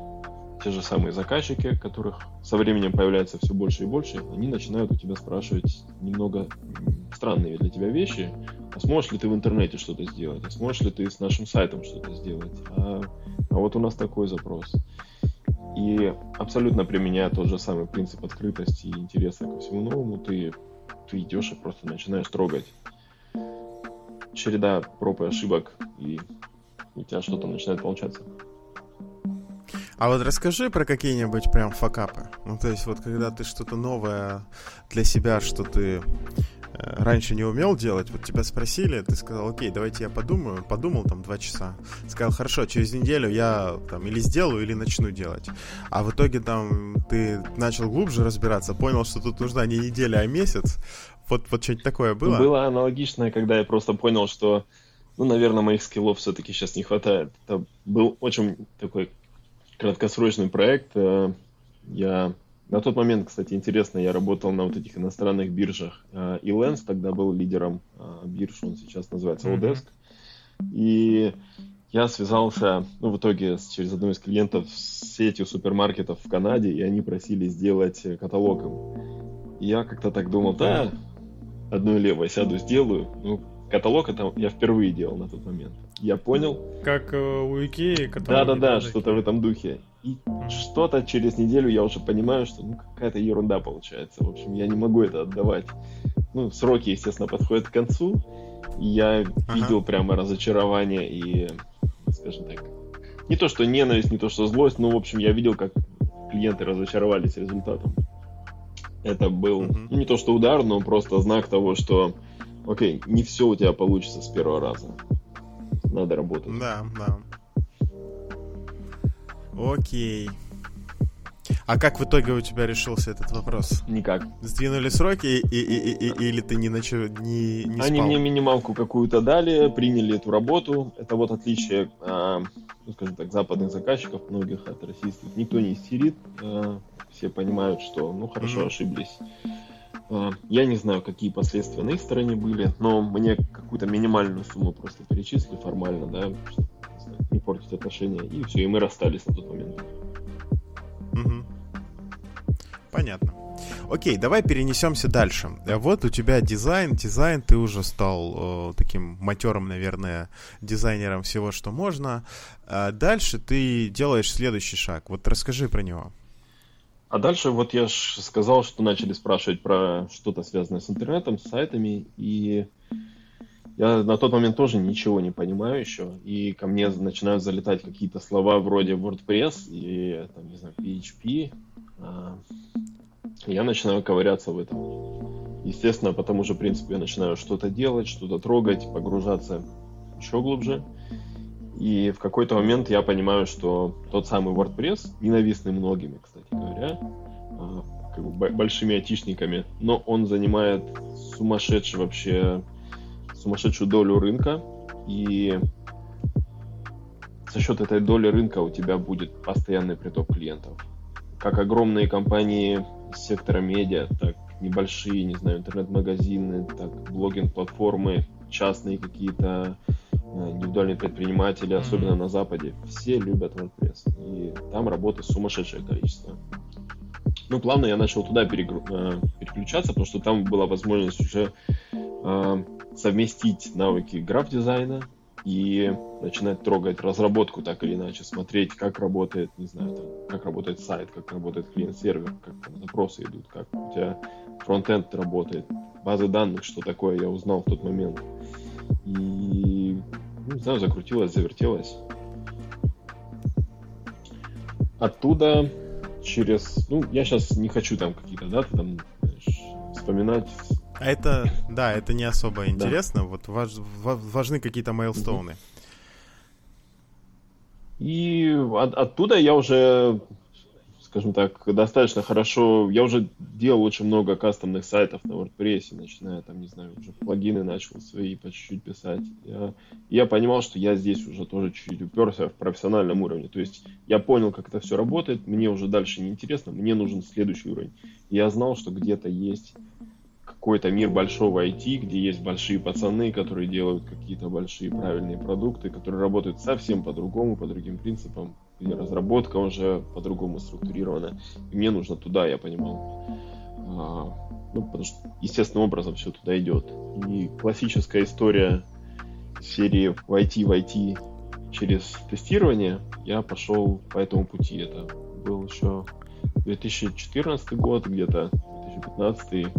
те же самые заказчики, которых со временем появляется все больше и больше, они начинают у тебя спрашивать немного странные для тебя вещи. А сможешь ли ты в интернете что-то сделать? А сможешь ли ты с нашим сайтом что-то сделать? А, а вот у нас такой запрос. И абсолютно применяя тот же самый принцип открытости и интереса ко всему новому, ты ты идешь и просто начинаешь трогать. Череда проб и ошибок, и у тебя что-то начинает получаться. А вот расскажи про какие-нибудь прям факапы. Ну, то есть вот когда ты что-то новое для себя, что ты Э, раньше не умел делать, вот тебя спросили, ты сказал, окей, давайте я подумаю, подумал там два часа, сказал, хорошо, через неделю я там или сделаю, или начну делать. А в итоге там ты начал глубже разбираться, понял, что тут нужна не неделя, а месяц. Вот, вот что-нибудь такое было? Было аналогичное, когда я просто понял, что, ну, наверное, моих скиллов все-таки сейчас не хватает. Это был очень такой краткосрочный проект. Э, я на тот момент, кстати, интересно, я работал на вот этих иностранных биржах. А, и Lens тогда был лидером а, бирж, он сейчас называется Odesk. И я связался, ну, в итоге через одного из клиентов с сетью супермаркетов в Канаде, и они просили сделать каталог им. И я как-то так думал, да, одно левое сяду, сделаю. Ну, каталог это я впервые делал на тот момент. Я понял. Как э, у Икеи каталог. Да-да-да, что-то в этом духе. И что-то через неделю я уже понимаю, что ну, какая-то ерунда получается. В общем, я не могу это отдавать. Ну, сроки, естественно, подходят к концу. Я ага. видел прямо разочарование и, скажем так, не то что ненависть, не то что злость, но, в общем, я видел, как клиенты разочаровались результатом. Это был ну, не то что удар, но просто знак того, что, окей, не все у тебя получится с первого раза. Надо работать. Да, да. Окей. А как в итоге у тебя решился этот вопрос? Никак. Сдвинули сроки и, и, и, и, или ты не, начал, не, не Они мне минималку какую-то дали, приняли эту работу. Это вот отличие, а, ну, скажем так, западных заказчиков, многих от российских. Никто не истерит, а, все понимают, что, ну, хорошо, mm-hmm. ошиблись. А, я не знаю, какие последствия на их стороне были, но мне какую-то минимальную сумму просто перечислили формально, да, чтобы не портить отношения. И все, и мы расстались на тот момент. Угу. Понятно. Окей, давай перенесемся дальше. Вот у тебя дизайн, дизайн, ты уже стал э, таким матерым, наверное, дизайнером всего, что можно. А дальше ты делаешь следующий шаг. Вот расскажи про него. А дальше вот я же сказал, что начали спрашивать про что-то связанное с интернетом, с сайтами, и я на тот момент тоже ничего не понимаю еще, и ко мне начинают залетать какие-то слова вроде WordPress и, там, не знаю, PHP. А, я начинаю ковыряться в этом. Естественно, по тому же принципу я начинаю что-то делать, что-то трогать, погружаться еще глубже. И в какой-то момент я понимаю, что тот самый WordPress, ненавистный многими, кстати говоря, а, как бы большими айтишниками, но он занимает сумасшедший вообще сумасшедшую долю рынка, и за счет этой доли рынка у тебя будет постоянный приток клиентов. Как огромные компании сектора медиа, так небольшие, не знаю, интернет-магазины, так блогинг-платформы, частные какие-то э, индивидуальные предприниматели, особенно на Западе, все любят WordPress. И там работы сумасшедшее количество. Ну, плавно я начал туда перегру... Э, переключаться, потому что там была возможность уже э, совместить навыки граф-дизайна и начинать трогать разработку так или иначе, смотреть, как работает, не знаю, там, как работает сайт, как работает клиент-сервер, как там, запросы идут, как у тебя фронтенд работает, базы данных, что такое, я узнал в тот момент. И, не знаю, закрутилось, завертелось. Оттуда через, ну, я сейчас не хочу там какие-то даты там знаешь, вспоминать. А это, да, это не особо интересно. Да. Вот важ, важны какие-то мейлстоуны. И от, оттуда я уже скажем так, достаточно хорошо. Я уже делал очень много кастомных сайтов на WordPress, начиная там, не знаю, уже плагины начал свои по чуть-чуть писать. Я, я понимал, что я здесь уже тоже чуть-чуть уперся в профессиональном уровне. То есть я понял, как это все работает, мне уже дальше не интересно, мне нужен следующий уровень. Я знал, что где-то есть какой-то мир большого IT, где есть большие пацаны, которые делают какие-то большие правильные продукты, которые работают совсем по-другому, по другим принципам, где разработка уже по-другому структурирована. И мне нужно туда, я понимал. А, ну, потому что естественным образом все туда идет. И классическая история серии в IT в IT через тестирование, я пошел по этому пути. Это был еще 2014 год, где-то 2015 Еще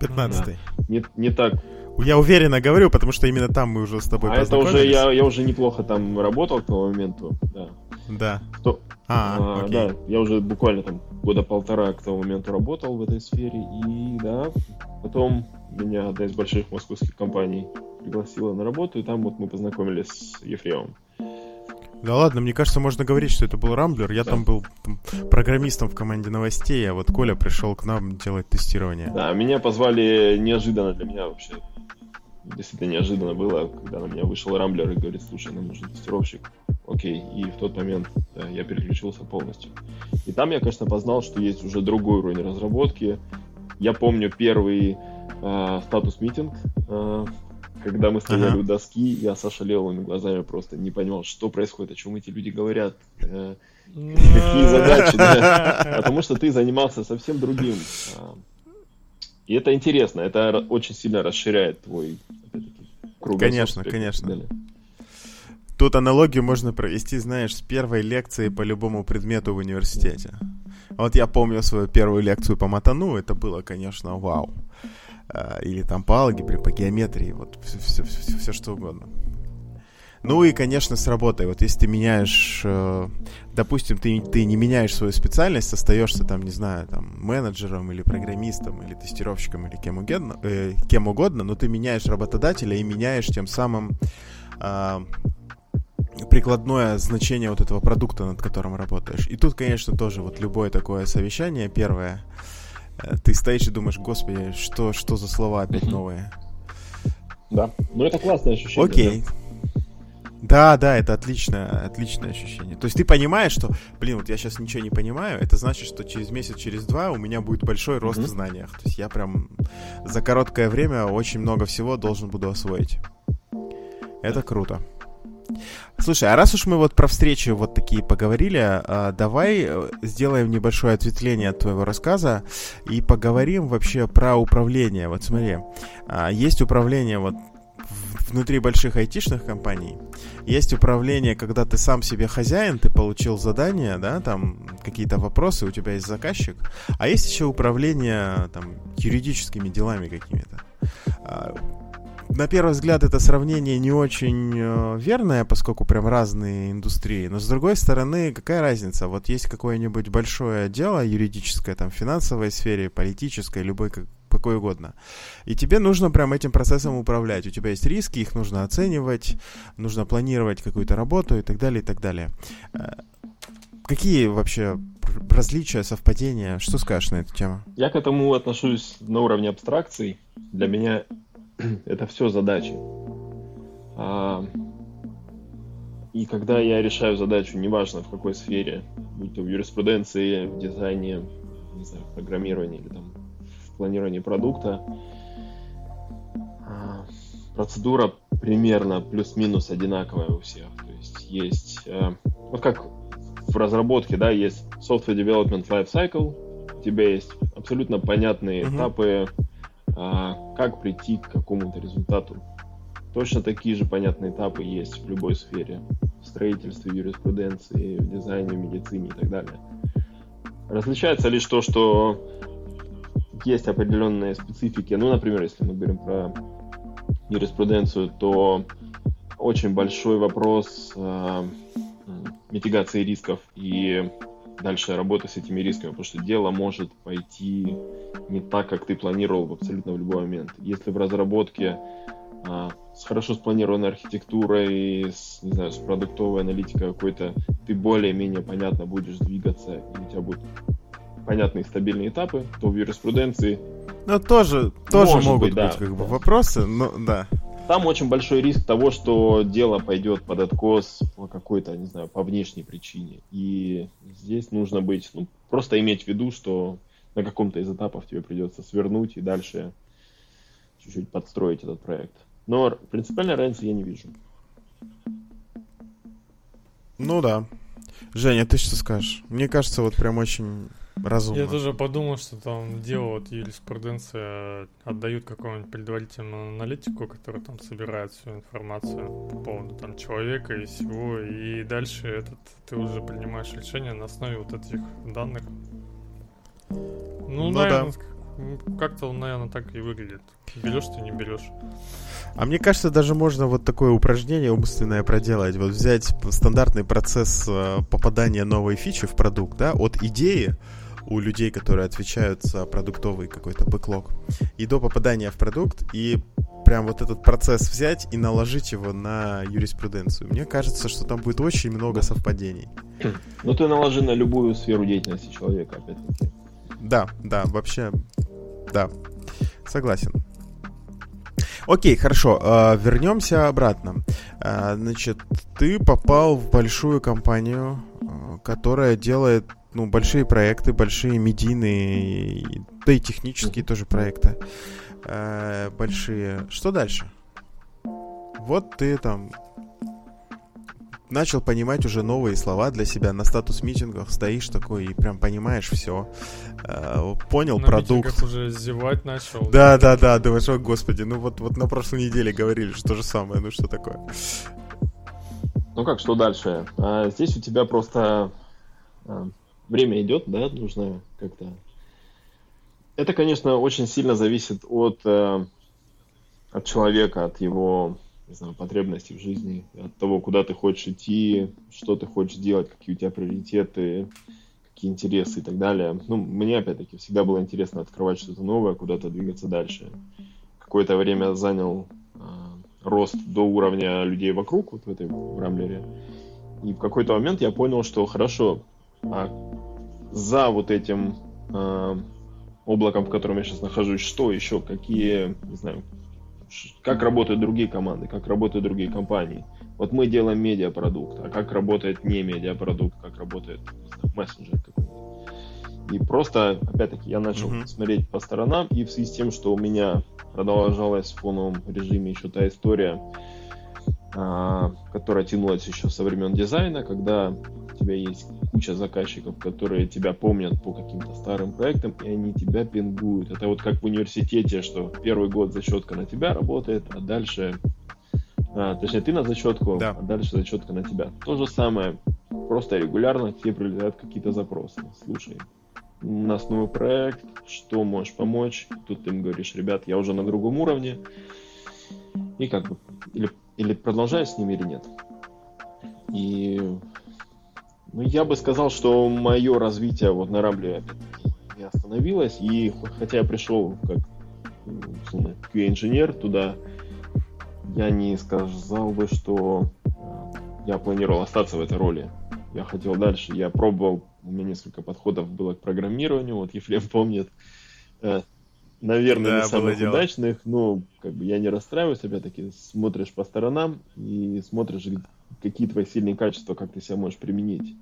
15 да, не, не так. Я уверенно говорю, потому что именно там мы уже с тобой А это уже я, я уже неплохо там работал к тому моменту, да. Да. Кто? А, а да, я уже буквально там года полтора к тому моменту работал в этой сфере, и да, потом меня одна из больших московских компаний пригласила на работу, и там вот мы познакомились с Ефремом. Да ладно, мне кажется, можно говорить, что это был Рамблер. Я там был программистом в команде новостей, а вот Коля пришел к нам делать тестирование. Да, меня позвали неожиданно для меня вообще. Действительно неожиданно было, когда на меня вышел Рамблер и говорит, слушай, нам нужен тестировщик. Окей, и в тот момент да, я переключился полностью. И там я, конечно, познал, что есть уже другой уровень разработки. Я помню первый э, статус-митинг, э, когда мы стояли ага. у доски, я с ошалелыми глазами просто не понимал, что происходит, о чем эти люди говорят, э, какие задачи, потому что ты занимался совсем другим. А. И это интересно, это очень сильно расширяет твой круг. Конечно, конечно. Тут аналогию можно провести, знаешь, с первой лекции по любому предмету в университете. Вот я помню свою первую лекцию по матану, это было, конечно, вау. Э, или там по алгебре, по геометрии, вот все, все, все, все что угодно. Ну и, конечно, с работой. Вот если ты меняешь, э, допустим, ты, ты не меняешь свою специальность, остаешься там, не знаю, там, менеджером или программистом, или тестировщиком, или кем угодно, э, кем угодно, но ты меняешь работодателя и меняешь тем самым э, прикладное значение вот этого продукта, над которым работаешь. И тут, конечно, тоже вот любое такое совещание, первое, ты стоишь и думаешь, господи, что, что за слова опять новые? Да, ну это классное ощущение. Окей. Да, да, это отличное, отличное ощущение. То есть ты понимаешь, что, блин, вот я сейчас ничего не понимаю, это значит, что через месяц, через два у меня будет большой рост mm-hmm. в знаниях. То есть я прям за короткое время очень много всего должен буду освоить. Это круто. Слушай, а раз уж мы вот про встречи вот такие поговорили, а, давай э, сделаем небольшое ответвление от твоего рассказа и поговорим вообще про управление. Вот смотри, а, есть управление вот внутри больших айтишных компаний. Есть управление, когда ты сам себе хозяин, ты получил задание, да, там какие-то вопросы, у тебя есть заказчик. А есть еще управление там юридическими делами какими-то. На первый взгляд это сравнение не очень э, верное, поскольку прям разные индустрии. Но с другой стороны, какая разница? Вот есть какое-нибудь большое дело юридическое, там, в финансовой сфере, политической, любой, как, какой угодно. И тебе нужно прям этим процессом управлять. У тебя есть риски, их нужно оценивать, нужно планировать какую-то работу и так далее, и так далее. Э, какие вообще различия, совпадения? Что скажешь на эту тему? Я к этому отношусь на уровне абстракций. Для меня это все задачи. А, и когда я решаю задачу, неважно в какой сфере, будь то в юриспруденции, в дизайне, не знаю, в программировании или там в планировании продукта, а, процедура примерно плюс-минус одинаковая у всех. То есть есть, а, вот как в разработке, да, есть software development life cycle, у тебя есть абсолютно понятные uh-huh. этапы как прийти к какому-то результату. Точно такие же понятные этапы есть в любой сфере. В строительстве, юриспруденции, в дизайне, в медицине и так далее. Различается лишь то, что есть определенные специфики. Ну, например, если мы говорим про юриспруденцию, то очень большой вопрос э, митигации рисков и дальше работа с этими рисками, потому что дело может пойти не так, как ты планировал абсолютно в любой момент. Если в разработке а, с хорошо спланированной архитектурой, с, не знаю, с продуктовой аналитикой какой-то, ты более-менее понятно будешь двигаться, и у тебя будут понятные стабильные этапы, то в юриспруденции ну, тоже, тоже могут быть, быть да. как бы вопросы, но да там очень большой риск того, что дело пойдет под откос по какой-то, не знаю, по внешней причине. И здесь нужно быть, ну, просто иметь в виду, что на каком-то из этапов тебе придется свернуть и дальше чуть-чуть подстроить этот проект. Но принципиальной разницы я не вижу. Ну да. Женя, ты что скажешь? Мне кажется, вот прям очень разумно. Я тоже подумал, что там дело вот юриспруденция отдают какому-нибудь предварительному аналитику, который там собирает всю информацию по поводу там человека и всего, и дальше этот ты уже принимаешь решение на основе вот этих данных. Ну, ну наверное, да. как-то он, наверное, так и выглядит. Берешь ты, не берешь. А мне кажется, даже можно вот такое упражнение умственное проделать. Вот взять стандартный процесс э, попадания новой фичи в продукт, да, от идеи у людей, которые отвечают за продуктовый какой-то бэклог, и до попадания в продукт, и прям вот этот процесс взять и наложить его на юриспруденцию. Мне кажется, что там будет очень много совпадений. Ну, ты наложи на любую сферу деятельности человека, опять-таки. Да, да, вообще, да, согласен. Окей, хорошо, э, вернемся обратно. Э, значит, ты попал в большую компанию, э, которая делает ну, большие проекты, большие медийные, да и технические тоже проекты э, большие. Что дальше? Вот ты там начал понимать уже новые слова для себя на статус-митингах, стоишь такой и прям понимаешь все. Э, понял на продукт. уже зевать начал. Да, да, да, думаешь, о господи, ну вот, вот на прошлой неделе говорили, что же самое, ну что такое? Ну как, что дальше? А, здесь у тебя просто а, время идет, да, нужно как-то это, конечно, очень сильно зависит от, э, от человека, от его не знаю, потребностей в жизни, от того, куда ты хочешь идти, что ты хочешь делать, какие у тебя приоритеты, какие интересы и так далее. Ну, мне, опять-таки, всегда было интересно открывать что-то новое, куда-то двигаться дальше. Какое-то время занял э, рост до уровня людей вокруг, вот в этой в Рамблере. И в какой-то момент я понял, что хорошо, а за вот этим э, облаком, в котором я сейчас нахожусь, что еще, какие, не знаю, как работают другие команды, как работают другие компании. Вот мы делаем медиапродукт, а как работает не медиапродукт, как работает знаю, мессенджер какой-то. И просто, опять-таки, я начал mm-hmm. смотреть по сторонам, и в связи с тем, что у меня продолжалась в полном режиме еще та история, которая тянулась еще со времен дизайна, когда у тебя есть куча заказчиков, которые тебя помнят по каким-то старым проектам, и они тебя пингуют. Это вот как в университете, что первый год зачетка на тебя работает, а дальше... А, точнее, ты на зачетку, да. а дальше зачетка на тебя. То же самое, просто регулярно тебе прилетают какие-то запросы. Слушай, у нас новый проект, что можешь помочь? Тут ты им говоришь, ребят, я уже на другом уровне. И как бы, или, или продолжаешь с ними или нет. И ну, я бы сказал, что мое развитие вот на Рамбле не остановилось. И хотя я пришел как QA-инженер туда, я не сказал бы, что э, я планировал остаться в этой роли. Я хотел дальше. Я пробовал, у меня несколько подходов было к программированию, вот Ефрем помнит. Э, наверное, да, не самых дело. удачных, но как бы я не расстраиваюсь, опять-таки смотришь по сторонам и смотришь, какие твои сильные качества, как ты себя можешь применить.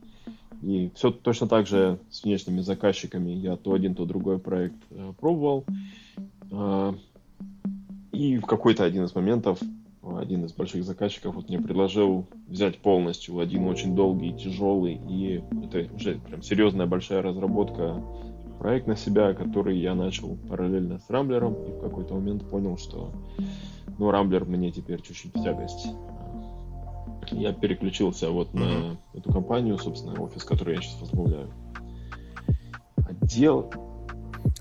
И все точно так же с внешними заказчиками. Я то один, то другой проект э, пробовал. Э, и в какой-то один из моментов один из больших заказчиков вот мне предложил взять полностью один очень долгий, тяжелый и это уже прям серьезная большая разработка проект на себя, который я начал параллельно с Рамблером и в какой-то момент понял, что ну Рамблер мне теперь чуть-чуть в тягость я переключился вот на эту компанию, собственно, офис, который я сейчас возглавляю. Отдел...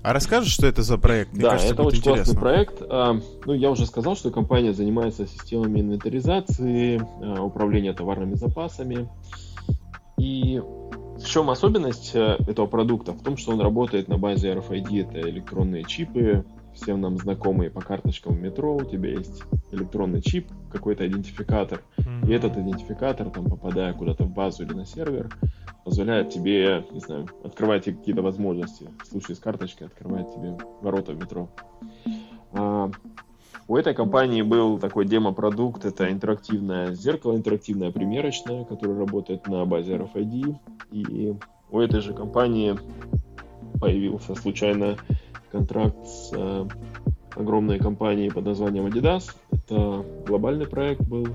А расскажешь, что это за проект? Мне да, кажется, это очень интересно. классный проект. А, ну, я уже сказал, что компания занимается системами инвентаризации, а, управления товарными запасами. И в чем особенность э, этого продукта? В том, что он работает на базе RFID, это электронные чипы, всем нам знакомые по карточкам в метро, у тебя есть электронный чип, какой-то идентификатор, mm-hmm. и этот идентификатор, там, попадая куда-то в базу или на сервер, позволяет тебе, не знаю, открывать какие-то возможности. В случае с карточкой открывает тебе ворота в метро. А, у этой компании был такой демо-продукт, это интерактивное зеркало, интерактивная примерочная, которая работает на базе RFID. И у этой же компании появился случайно контракт с э, огромной компанией под названием Adidas. Это глобальный проект был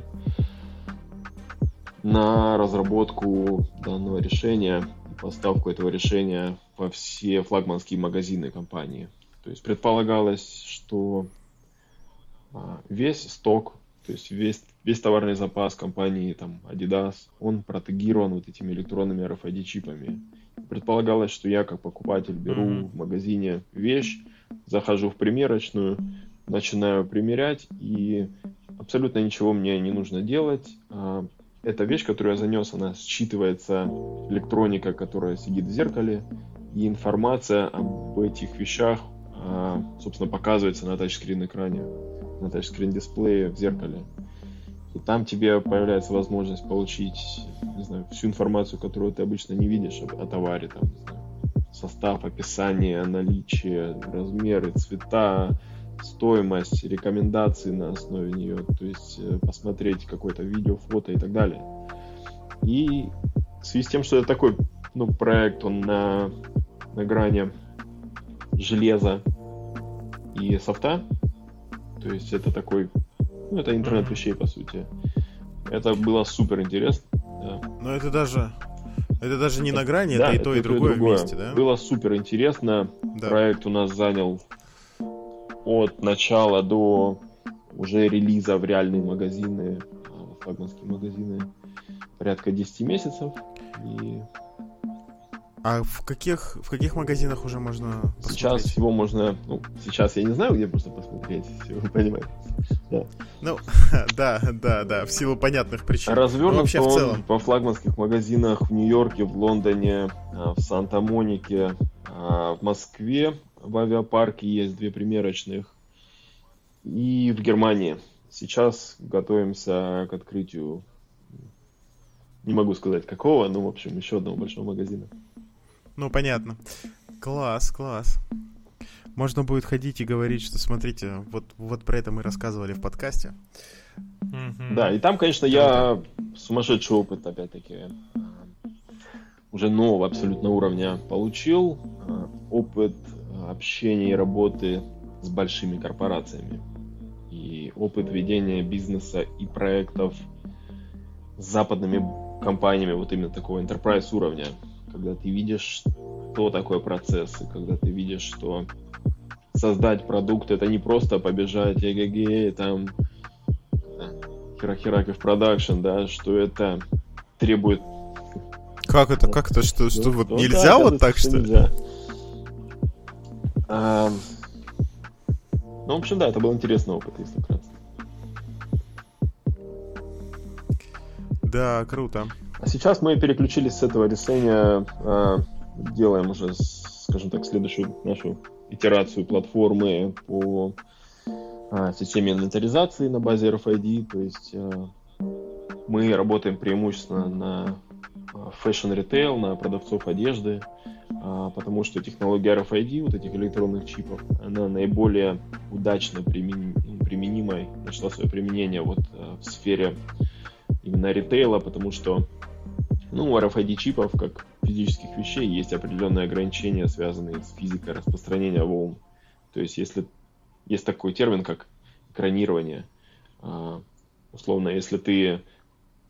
на разработку данного решения, поставку этого решения во все флагманские магазины компании. То есть предполагалось, что весь сток, то есть весь, весь товарный запас компании там, Adidas, он протегирован вот этими электронными RFID-чипами предполагалось, что я как покупатель беру mm-hmm. в магазине вещь, захожу в примерочную, начинаю примерять, и абсолютно ничего мне не нужно делать. А, эта вещь, которую я занес, она считывается электроника, которая сидит в зеркале, и информация об этих вещах, а, собственно, показывается на тачскрин экране, на тачскрин дисплее в зеркале. И там тебе появляется возможность получить, не знаю, всю информацию, которую ты обычно не видишь о, товаре, там, состав, описание, наличие, размеры, цвета, стоимость, рекомендации на основе нее, то есть э, посмотреть какое-то видео, фото и так далее. И в связи с тем, что это такой ну, проект, он на, на грани железа и софта, то есть это такой, ну, это интернет вещей, по сути. Это было супер интересно. Да. Но это даже, это даже не на грани, да, это и то, и другое, и другое вместе, да? Было супер интересно. Да. Проект у нас занял от начала до уже релиза в реальные магазины, а, флагманские магазины, порядка 10 месяцев. И... А в каких, в каких магазинах уже можно посмотреть? Сейчас всего можно... Ну, сейчас я не знаю, где просто посмотреть, если вы понимаете. Да. Ну, да, да, да, в силу понятных причин. Развернут вообще в целом. по флагманских магазинах в Нью-Йорке, в Лондоне, а, в Санта-Монике, а, в Москве, в авиапарке есть две примерочных. И в Германии. Сейчас готовимся к открытию, не могу сказать какого, но, в общем, еще одного большого магазина. Ну, понятно. Класс, класс. Можно будет ходить и говорить, что смотрите, вот, вот про это мы рассказывали в подкасте. Да, и там, конечно, я сумасшедший опыт, опять-таки, уже нового абсолютно уровня получил. Опыт общения и работы с большими корпорациями. И опыт ведения бизнеса и проектов с западными компаниями вот именно такого enterprise уровня. Когда ты видишь, что такое процессы, когда ты видишь, что создать продукт это не просто побежать эгг там херахераков продакшн, да, что это требует как это, как это, что, что вот ну, нельзя да, вот так, что Нельзя. А, ну, в общем, да, это был интересный опыт, если вкратце. Да, круто. А сейчас мы переключились с этого решения, э, делаем уже, скажем так, следующую нашу итерацию платформы по э, системе инвентаризации на базе RFID, то есть э, мы работаем преимущественно на fashion retail, на продавцов одежды, а, потому что технология RFID, вот этих электронных чипов, она наиболее удачно примен... применимой, нашла свое применение вот а, в сфере именно ритейла, потому что ну, у RFID чипов, как физических вещей, есть определенные ограничения, связанные с физикой распространения волн. То есть, если есть такой термин, как экранирование, а, условно, если ты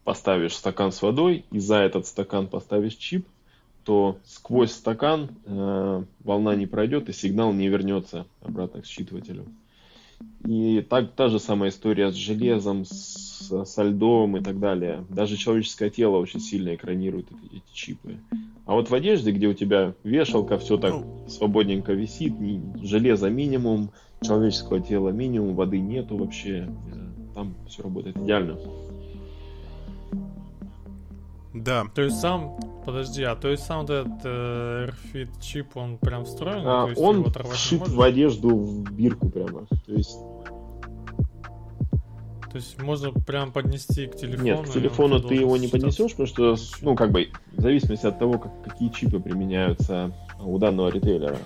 поставишь стакан с водой и за этот стакан поставишь чип, то сквозь стакан э, волна не пройдет и сигнал не вернется обратно к считывателю. И так, та же самая история с железом, с, со льдом и так далее. Даже человеческое тело очень сильно экранирует эти, эти чипы. А вот в одежде, где у тебя вешалка, все так свободненько висит, железа минимум, человеческого тела минимум, воды нету вообще, э, там все работает идеально. Да. То есть сам, подожди, а то есть сам этот э, RFID чип, он прям встроен? А, то есть он вшит в одежду в бирку прямо. То есть то есть можно прям поднести к телефону? Нет, к телефону ты его не поднесешь, потому что, ну, как бы, в зависимости от того, как, какие чипы применяются у данного ритейлера,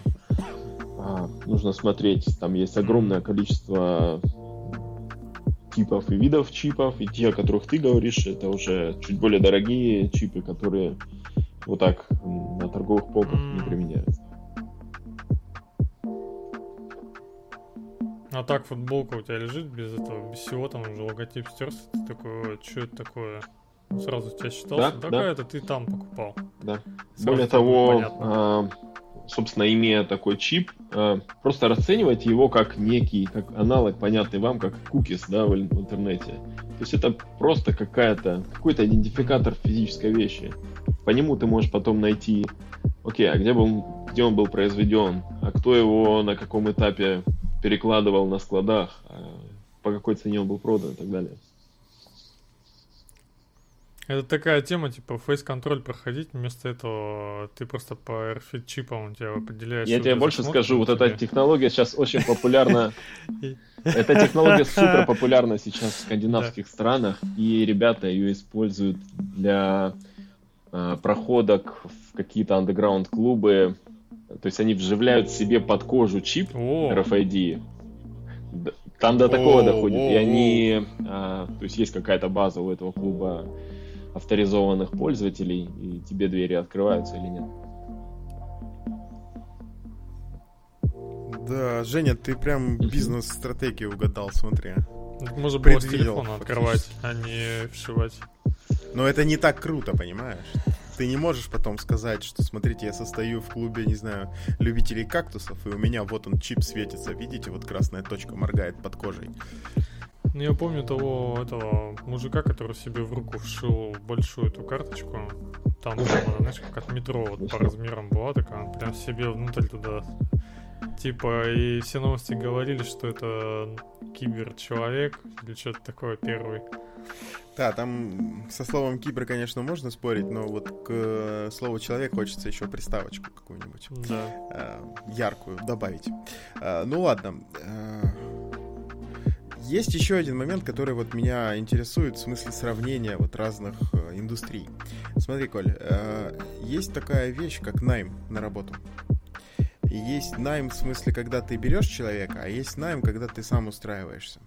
а, нужно смотреть, там есть огромное количество типов и видов чипов, и те, о которых ты говоришь, это уже чуть более дорогие чипы, которые вот так на торговых полках не применяются. А так футболка у тебя лежит без этого, без всего, там уже логотип стерся, ты такой, что это такое? Сразу тебя считался, да, такая да. это ты там покупал. Да. Сразу Более того, а, собственно, имея такой чип, э, просто расценивайте его как некий, как аналог, понятный вам, как кукис, да, в интернете. То есть это просто какая-то, какой-то идентификатор физической вещи. По нему ты можешь потом найти, окей, а где, был, где он был произведен, а кто его на каком этапе перекладывал на складах, а по какой цене он был продан и так далее. Это такая тема, типа, фейс-контроль проходить, вместо этого ты просто по RFID чипам у тебя определяешь... Я тебе больше скажу, вот эта технология сейчас очень популярна. Эта технология супер популярна сейчас в скандинавских странах, и ребята ее используют для а, проходок в какие-то андеграунд-клубы. То есть они вживляют себе под кожу чип RFID, там до такого доходит. И они, а, то есть есть какая-то база у этого клуба авторизованных пользователей, и тебе двери открываются или нет. Да, Женя, ты прям бизнес-стратегию угадал, смотри. Можно было с телефона открывать, а не вшивать. Но это не так круто, понимаешь? Ты не можешь потом сказать, что смотрите, я состою в клубе, не знаю, любителей кактусов, и у меня вот он чип светится, видите, вот красная точка моргает под кожей. Ну, я помню того этого мужика, который себе в руку вшил большую эту карточку. Там, знаешь, как от метро вот по размерам была такая, он прям себе внутрь туда Типа, и все новости говорили, что это киберчеловек или что-то такое первый. Да, там со словом кибер, конечно, можно спорить, но вот к э, слову человек хочется еще приставочку какую-нибудь да. э, яркую добавить. Э, ну ладно. Есть еще один момент, который вот меня интересует в смысле сравнения вот разных э, индустрий. Смотри, Коль, э, есть такая вещь, как найм на работу. Есть найм в смысле, когда ты берешь человека, а есть найм, когда ты сам устраиваешься.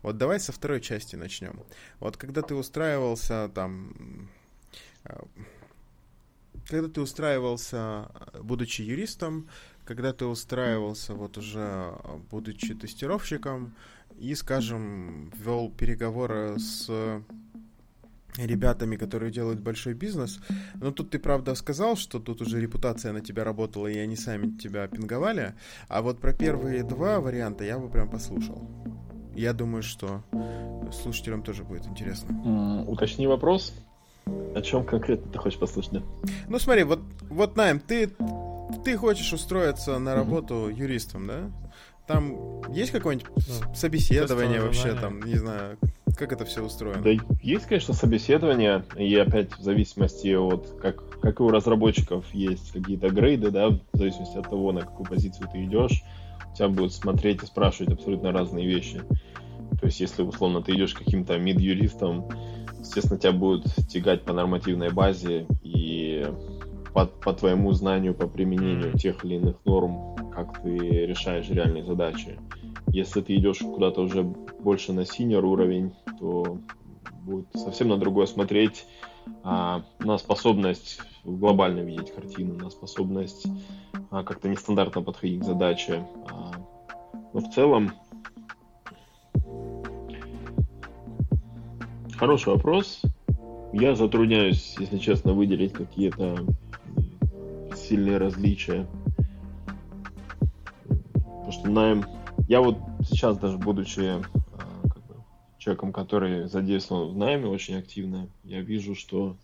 Вот давай со второй части начнем. Вот когда ты устраивался там... Э, когда ты устраивался, будучи юристом, когда ты устраивался вот уже будучи тестировщиком, и, скажем, вел переговоры с ребятами, которые делают большой бизнес. Но тут ты, правда, сказал, что тут уже репутация на тебя работала, и они сами тебя пинговали. А вот про первые два варианта я бы прям послушал. Я думаю, что слушателям тоже будет интересно. Mm, уточни вопрос. О чем конкретно ты хочешь послушать, да? Ну смотри, вот, вот Найм, ты, ты хочешь устроиться на работу mm-hmm. юристом, да? Там есть какое-нибудь ну, собеседование вообще, там, не знаю, как это все устроено? Да, есть, конечно, собеседование, и опять в зависимости от, как, как и у разработчиков, есть какие-то грейды, да, в зависимости от того, на какую позицию ты идешь, тебя будут смотреть и спрашивать абсолютно разные вещи. То есть, если, условно, ты идешь каким-то мид-юристом, естественно, тебя будут тягать по нормативной базе и по, по твоему знанию, по применению тех или иных норм, как ты решаешь реальные задачи. Если ты идешь куда-то уже больше на синер уровень, то будет совсем на другое смотреть, а, на способность глобально видеть картину, на способность а, как-то нестандартно подходить к задаче. А, но в целом хороший вопрос. Я затрудняюсь, если честно, выделить какие-то сильные различия. Потому что найм... Я вот сейчас даже будучи а, как бы, человеком, который задействован в найме очень активно, я вижу, что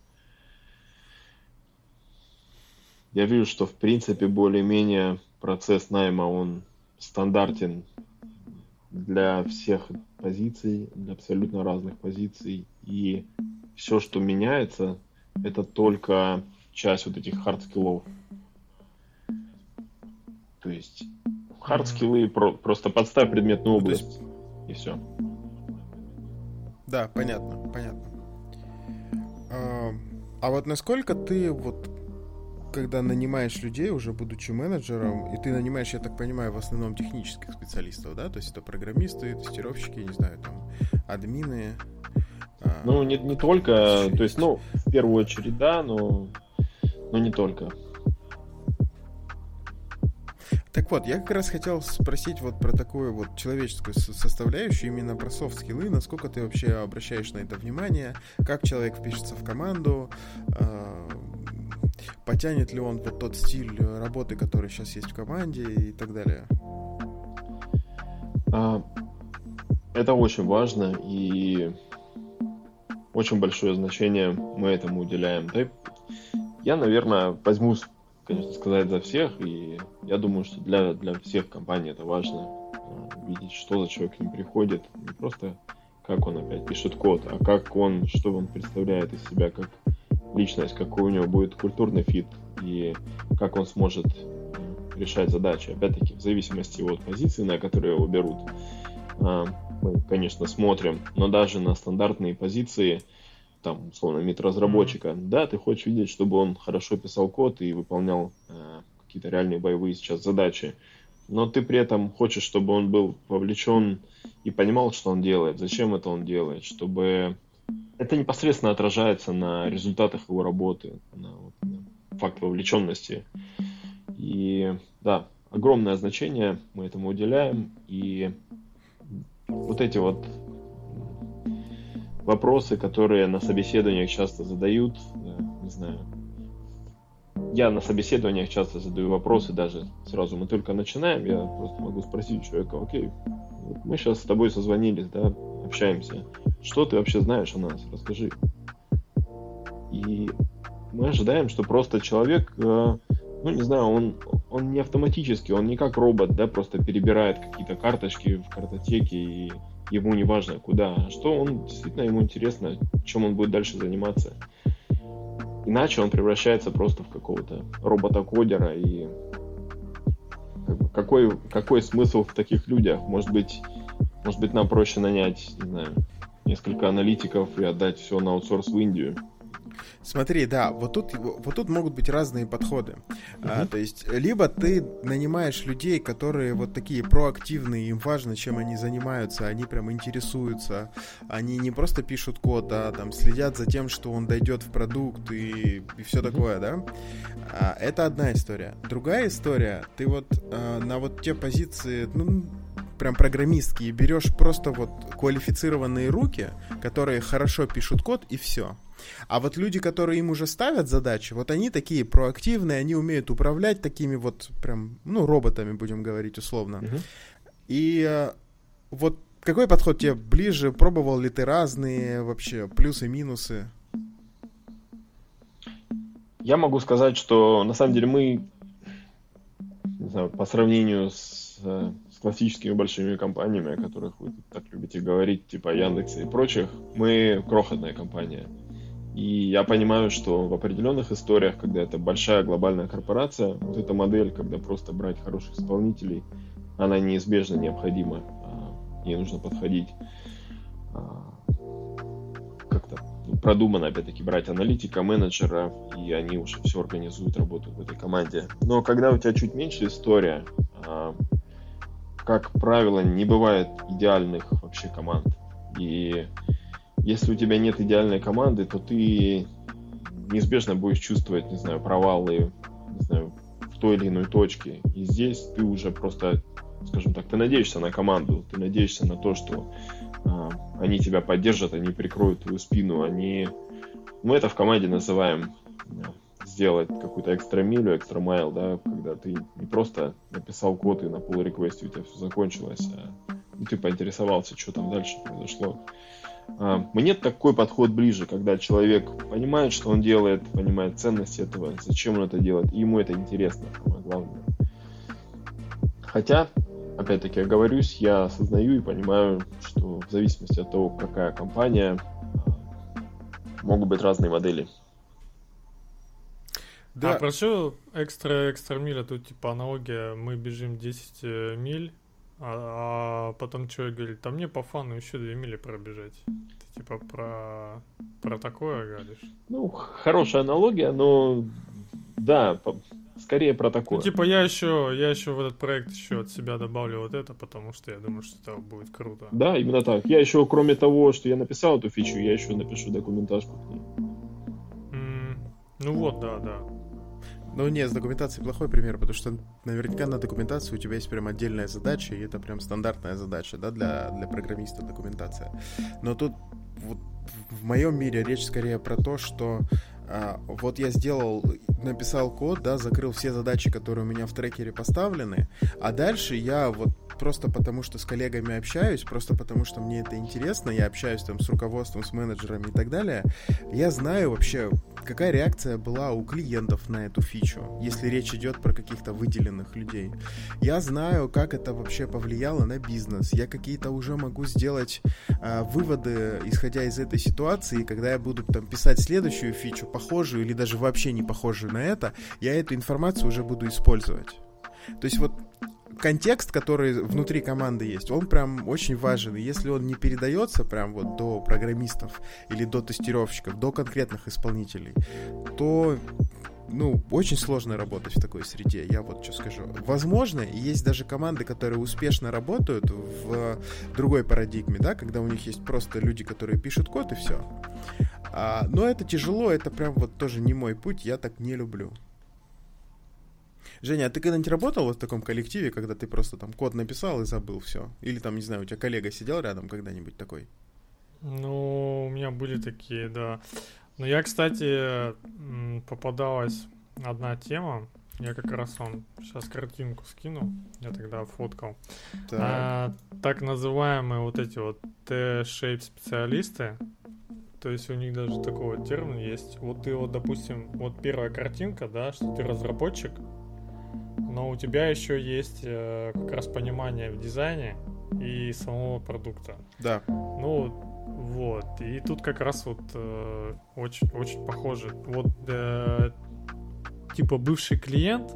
я вижу, что в принципе более-менее процесс найма, он стандартен для всех позиций, для абсолютно разных позиций. И все, что меняется, это только часть вот этих хард-скиллов. То есть хард-скиллы про, просто подставь предметную область. Есть... И все. Да, понятно, понятно. А, а вот насколько ты вот когда нанимаешь людей, уже будучи менеджером, и ты нанимаешь, я так понимаю, в основном технических специалистов, да? То есть это программисты, тестировщики, не знаю, там, админы. А, ну, не, не только, то есть, ну, в первую очередь, да, но, но не только. Так вот, я как раз хотел спросить вот про такую вот человеческую составляющую, именно про софт-скиллы, насколько ты вообще обращаешь на это внимание, как человек впишется в команду, э, потянет ли он вот тот стиль работы, который сейчас есть в команде и так далее. А, это очень важно и очень большое значение мы этому уделяем. Я, наверное, возьму конечно, сказать за всех, и я думаю, что для, для всех компаний это важно э, видеть, что за человек к ним приходит, не просто как он опять пишет код, а как он, что он представляет из себя как личность, какой у него будет культурный fit и как он сможет э, решать задачи. Опять-таки, в зависимости от позиции, на которую его берут, э, мы, конечно, смотрим, но даже на стандартные позиции, там, условно, мид-разработчика, mm-hmm. да, ты хочешь видеть, чтобы он хорошо писал код и выполнял э, какие-то реальные боевые сейчас задачи, но ты при этом хочешь, чтобы он был вовлечен и понимал, что он делает, зачем это он делает, чтобы это непосредственно отражается на результатах его работы, на, на факт вовлеченности. И да, огромное значение мы этому уделяем, и вот эти вот вопросы, которые на собеседованиях часто задают, не знаю, я на собеседованиях часто задаю вопросы, даже сразу. Мы только начинаем, я просто могу спросить человека, окей, мы сейчас с тобой созвонились, да, общаемся, что ты вообще знаешь о нас, расскажи. И мы ожидаем, что просто человек, э, ну не знаю, он, он не автоматически, он не как робот, да, просто перебирает какие-то карточки в картотеке и ему не важно куда, а что он действительно ему интересно, чем он будет дальше заниматься. Иначе он превращается просто в какого-то робота-кодера и какой, какой смысл в таких людях? Может быть, может быть, нам проще нанять, не знаю, несколько аналитиков и отдать все на аутсорс в Индию. Смотри, да, вот тут, вот тут могут быть разные подходы. Uh-huh. А, то есть, либо ты нанимаешь людей, которые вот такие проактивные, им важно, чем они занимаются, они прям интересуются, они не просто пишут код, а там следят за тем, что он дойдет в продукт и, и все uh-huh. такое, да. А, это одна история. Другая история, ты вот а, на вот те позиции, ну, прям программистские, берешь просто вот квалифицированные руки, которые хорошо пишут код, и все. А вот люди, которые им уже ставят задачи, вот они такие проактивные, они умеют управлять такими вот прям, ну, роботами, будем говорить условно. Uh-huh. И э, вот какой подход тебе ближе? Пробовал ли ты разные вообще плюсы, минусы? Я могу сказать, что на самом деле мы, не знаю, по сравнению с, э, с классическими большими компаниями, о которых вы так любите говорить, типа Яндекса и прочих, мы крохотная компания. И я понимаю, что в определенных историях, когда это большая глобальная корпорация, вот эта модель, когда просто брать хороших исполнителей, она неизбежно необходима. А, ей нужно подходить а, как-то продуманно, опять-таки, брать аналитика, менеджера, и они уже все организуют работу в этой команде. Но когда у тебя чуть меньше история, а, как правило, не бывает идеальных вообще команд. И если у тебя нет идеальной команды, то ты неизбежно будешь чувствовать, не знаю, провалы, не знаю, в той или иной точке. И здесь ты уже просто, скажем так, ты надеешься на команду, ты надеешься на то, что а, они тебя поддержат, они прикроют твою спину, они... Мы это в команде называем сделать какую-то экстра милю, экстра майл, да, когда ты не просто написал код и на pull реквесте у тебя все закончилось, а ну, ты поинтересовался, что там дальше произошло. А, мне такой подход ближе, когда человек понимает, что он делает, понимает ценность этого, зачем он это делает, и ему это интересно, самое главное. Хотя, опять-таки, оговорюсь, я осознаю и понимаю, что в зависимости от того, какая компания, могут быть разные модели. Да. А про что экстра-экстра миля? Тут типа аналогия, мы бежим 10 э, миль, а, а потом человек говорит, там мне по фану еще две мили пробежать. Ты типа про, про такое говоришь? Ну, хорошая аналогия, но да, по, скорее про такое. Ну, типа я еще, я еще в этот проект еще от себя добавлю вот это, потому что я думаю, что это будет круто. Да, именно так. Я еще, кроме того, что я написал эту фичу, я еще напишу документажку к ней. Mm, ну вот, да, да. Ну, нет, с документацией плохой пример, потому что наверняка на документации у тебя есть прям отдельная задача, и это прям стандартная задача, да, для, для программиста документация. Но тут вот в моем мире речь скорее про то, что а, вот я сделал, написал код, да, закрыл все задачи, которые у меня в трекере поставлены, а дальше я вот просто потому, что с коллегами общаюсь, просто потому, что мне это интересно, я общаюсь там с руководством, с менеджерами и так далее, я знаю вообще какая реакция была у клиентов на эту фичу, если речь идет про каких-то выделенных людей. Я знаю, как это вообще повлияло на бизнес. Я какие-то уже могу сделать э, выводы, исходя из этой ситуации, когда я буду там писать следующую фичу, похожую или даже вообще не похожую на это, я эту информацию уже буду использовать. То есть вот контекст, который внутри команды есть, он прям очень важен. И если он не передается прям вот до программистов или до тестировщиков, до конкретных исполнителей, то ну, очень сложно работать в такой среде, я вот что скажу. Возможно, есть даже команды, которые успешно работают в другой парадигме, да, когда у них есть просто люди, которые пишут код и все. А, но это тяжело, это прям вот тоже не мой путь, я так не люблю. Женя, а ты когда-нибудь работал вот в таком коллективе, когда ты просто там код написал и забыл все? Или там, не знаю, у тебя коллега сидел рядом когда-нибудь такой? Ну, у меня были такие, да. Но я, кстати, попадалась одна тема. Я как раз вам сейчас картинку скину. Я тогда фоткал. Так, а, так называемые вот эти вот T-shape специалисты. То есть у них даже такой вот термин есть. Вот ты вот, допустим, вот первая картинка, да, что ты разработчик, но у тебя еще есть э, как раз понимание в дизайне и самого продукта. Да. Ну, вот. И тут как раз вот э, очень, очень похоже. Вот э, типа бывший клиент,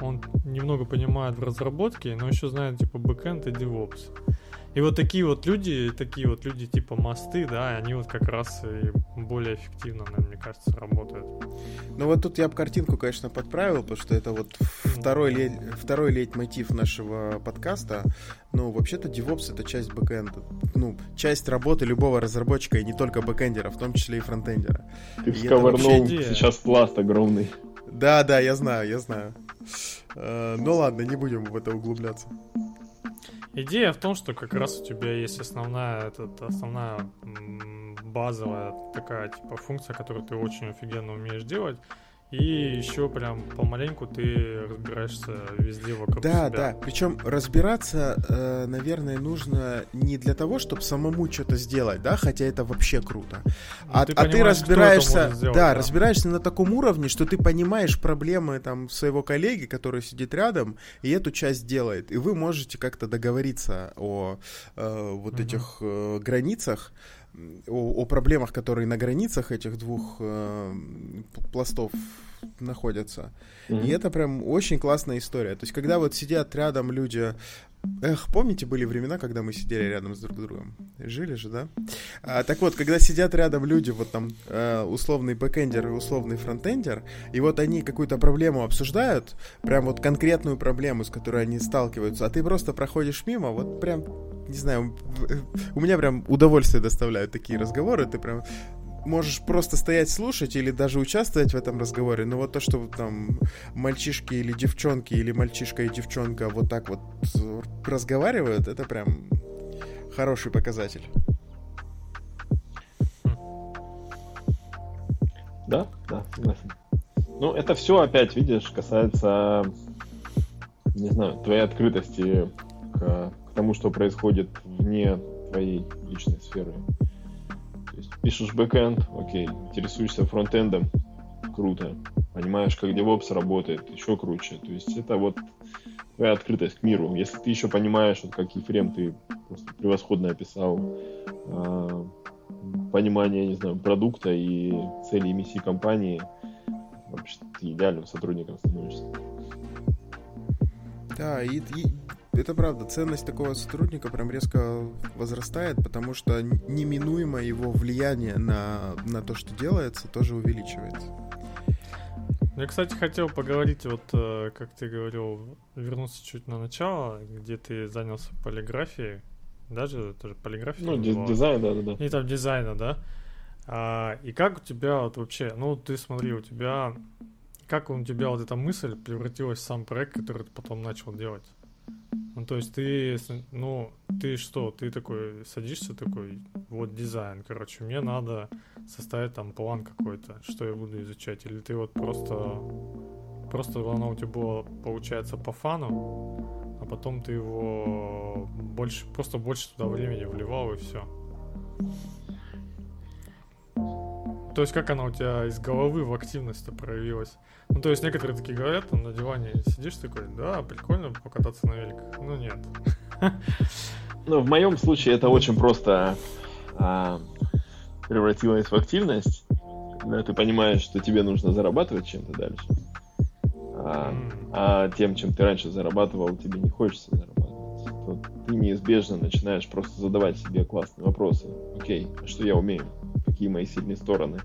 он немного понимает в разработке, но еще знает типа бэкэнд и DevOps. И вот такие вот люди, такие вот люди типа мосты, да, они вот как раз и более эффективно, наверное, мне кажется, работают. Ну вот тут я бы картинку, конечно, подправил, потому что это вот второй, лет, второй лейтмотив нашего подкаста. Ну, вообще-то DevOps — это часть бэкэнда. Ну, часть работы любого разработчика, и не только бэкэндера, в том числе и фронтендера. Ты всковырнул сейчас пласт огромный. Да, да, я знаю, я знаю. Э, ну ладно, не будем в это углубляться. Идея в том, что как раз у тебя есть основная, этот, основная базовая такая типа функция, которую ты очень офигенно умеешь делать, и еще прям помаленьку ты разбираешься везде вокруг да, себя. Да, да. Причем разбираться, э, наверное, нужно не для того, чтобы самому что-то сделать, да, хотя это вообще круто. Ну, а ты, а ты разбираешься, сделать, да, да, разбираешься на таком уровне, что ты понимаешь проблемы там своего коллеги, который сидит рядом, и эту часть делает. И вы можете как-то договориться о э, вот угу. этих э, границах о, о проблемах, которые на границах этих двух э, пластов находятся. Mm-hmm. И это прям очень классная история. То есть, когда вот сидят рядом люди Эх, помните, были времена, когда мы сидели рядом с друг другом? Жили же, да? А, так вот, когда сидят рядом люди, вот там э, условный бэкэндер и условный фронтендер, и вот они какую-то проблему обсуждают, прям вот конкретную проблему, с которой они сталкиваются, а ты просто проходишь мимо, вот прям, не знаю, у меня прям удовольствие доставляют такие разговоры, ты прям можешь просто стоять слушать или даже участвовать в этом разговоре, но вот то, что там мальчишки или девчонки, или мальчишка и девчонка вот так вот разговаривают, это прям хороший показатель. Да, да, согласен. Ну, это все опять, видишь, касается, не знаю, твоей открытости к, к тому, что происходит вне твоей личной сферы пишешь бэкэнд, окей, интересуешься фронтендом, круто. Понимаешь, как DevOps работает, еще круче. То есть это вот твоя открытость к миру. Если ты еще понимаешь, вот как Ефрем ты просто превосходно описал, э, понимание, не знаю, продукта и цели и миссии компании, вообще ты идеальным сотрудником становишься. Да, и, и это правда, ценность такого сотрудника прям резко возрастает, потому что неминуемо его влияние на, на то, что делается, тоже увеличивается. Я, кстати, хотел поговорить, вот э, как ты говорил, вернуться чуть на начало, где ты занялся полиграфией, даже тоже полиграфией. Ну, ди- дизайн, да, да, да. И там дизайна, да. А, и как у тебя вот вообще, ну, ты смотри, у тебя, как у тебя вот эта мысль превратилась в сам проект, который ты потом начал делать? Ну, то есть ты, ну, ты что, ты такой садишься такой, вот дизайн, короче, мне надо составить там план какой-то, что я буду изучать, или ты вот просто, просто оно у тебя было, получается, по фану, а потом ты его больше, просто больше туда времени вливал и все. То есть как она у тебя из головы в активность проявилась? Ну, то есть некоторые такие говорят, там на диване сидишь такой, да, прикольно покататься на великах. Ну, нет. Ну, в моем случае это очень просто а, превратилось в активность, когда ты понимаешь, что тебе нужно зарабатывать чем-то дальше. А, а тем, чем ты раньше зарабатывал, тебе не хочется зарабатывать. То ты неизбежно начинаешь просто задавать себе классные вопросы. Окей, а что я умею? Какие мои сильные стороны?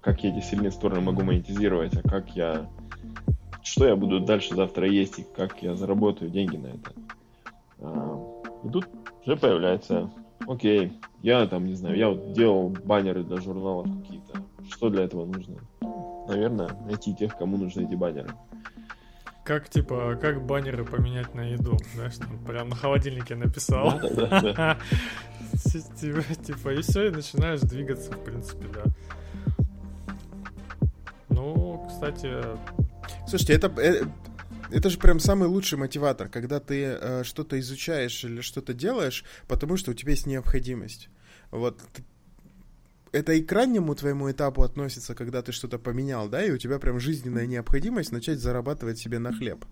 Как я эти сильные стороны могу монетизировать? А как я... Что я буду дальше завтра есть и как я заработаю деньги на это? А, и тут уже появляется, окей, я там, не знаю, я вот делал баннеры для журналов какие-то. Что для этого нужно? Наверное, найти тех, кому нужны эти баннеры. Как, типа, как баннеры поменять на еду, знаешь, там прям на холодильнике написал. Типа, и все, и начинаешь двигаться, в принципе, да. Ну, кстати, Слушайте, это, э, это же прям самый лучший мотиватор, когда ты э, что-то изучаешь или что-то делаешь, потому что у тебя есть необходимость. Вот это и к раннему твоему этапу относится, когда ты что-то поменял, да, и у тебя прям жизненная необходимость начать зарабатывать себе на хлеб.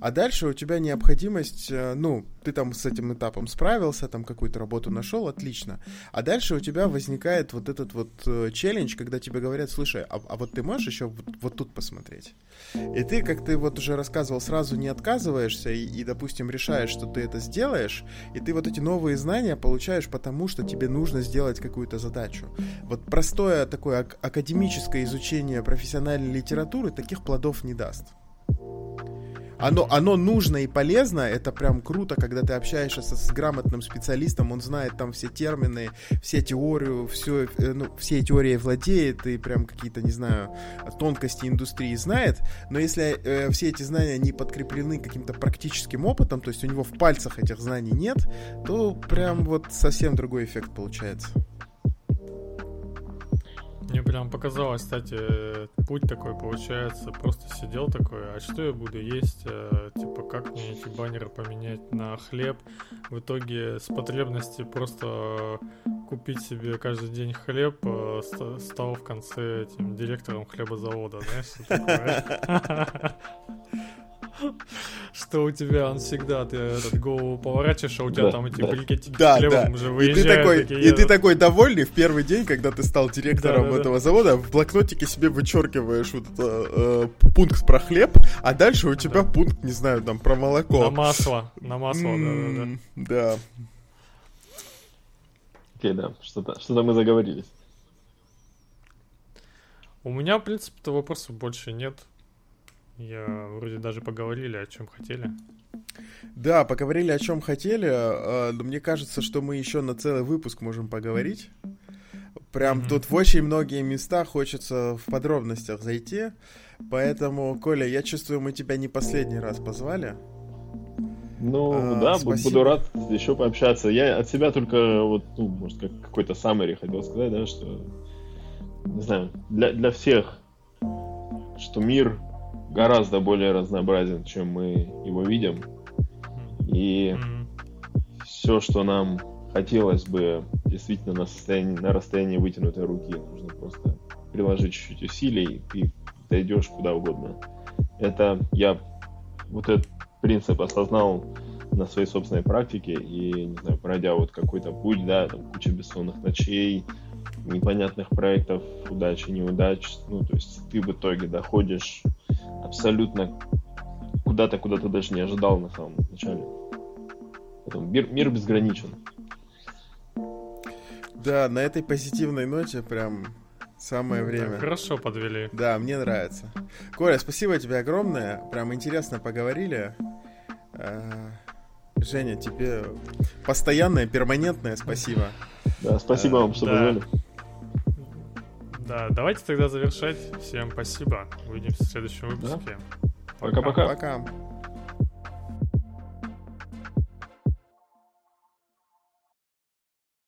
А дальше у тебя необходимость, э, ну, ты там с этим этапом справился, там какую-то работу нашел, отлично. А дальше у тебя возникает вот этот вот э, челлендж, когда тебе говорят, слушай, а, а вот ты можешь еще вот, вот тут посмотреть? И ты, как ты вот уже рассказывал, сразу не отказываешься и, и, допустим, решаешь, что ты это сделаешь, и ты вот эти новые знания получаешь потому, что тебе нужно сделать какую-то задачу. Вот простое такое ак- академическое изучение профессиональной литературы таких плодов не даст. Оно, оно нужно и полезно, это прям круто, когда ты общаешься с, с грамотным специалистом, он знает там все термины, все теорию, все, э, ну, все теории владеет и прям какие-то, не знаю, тонкости индустрии знает, но если э, все эти знания не подкреплены каким-то практическим опытом, то есть у него в пальцах этих знаний нет, то прям вот совсем другой эффект получается. Мне прям показалось, кстати, путь такой получается. Просто сидел такой, а что я буду есть? э, Типа, как мне эти баннеры поменять на хлеб? В итоге с потребности просто купить себе каждый день хлеб э, ст- стал в конце этим директором хлебозавода, знаешь, что такое? Что у тебя, он всегда, ты этот голову поворачиваешь, а у тебя Да, там эти да. брикетики с Да, да. уже И ты, выезжают. такой, такие и ты такой довольный в первый день, когда ты стал директором Да-да-да. этого завода, в блокнотике себе вычеркиваешь вот это, э, пункт про хлеб, а дальше у тебя Да. пункт, не знаю, там про молоко. На масло, на масло, да-да-да. М, Да. Окей, да, что-то что мы заговорились. У меня, в принципе-то, вопросов больше нет. Я вроде даже поговорили, о чем хотели. Да, поговорили о чем хотели, э, но мне кажется, что мы еще на целый выпуск можем поговорить. Прям Мгм. тут в очень многие места хочется в подробностях зайти. Поэтому, Коля, я чувствую, мы тебя не последний раз позвали. Ну, А, да, спасибо. буду рад еще пообщаться. Я от себя только вот, ну, может, как какой-то summary хотел сказать, да, что, не знаю, для, для всех, что мир гораздо более разнообразен, чем мы его видим. И все, что нам хотелось бы действительно на, состоянии, на расстоянии вытянутой руки, нужно просто приложить чуть-чуть усилий, и дойдешь куда угодно. Это я вот этот принцип осознал на своей собственной практике и, не знаю, пройдя вот какой-то путь, да, там куча бессонных ночей, непонятных проектов, удач и неудач, ну, то есть ты в итоге доходишь абсолютно куда-то, куда ты даже не ожидал на самом начале. Поэтому мир, мир безграничен. Да, на этой позитивной ноте прям самое время. Хорошо подвели. Да, мне нравится. Коля, спасибо тебе огромное. Прям интересно поговорили. Э, Женя, тебе постоянное, перманентное спасибо. Да, спасибо вам, что да. позвали. Да, давайте тогда завершать. Всем спасибо. Увидимся в следующем выпуске. Пока-пока. Пока.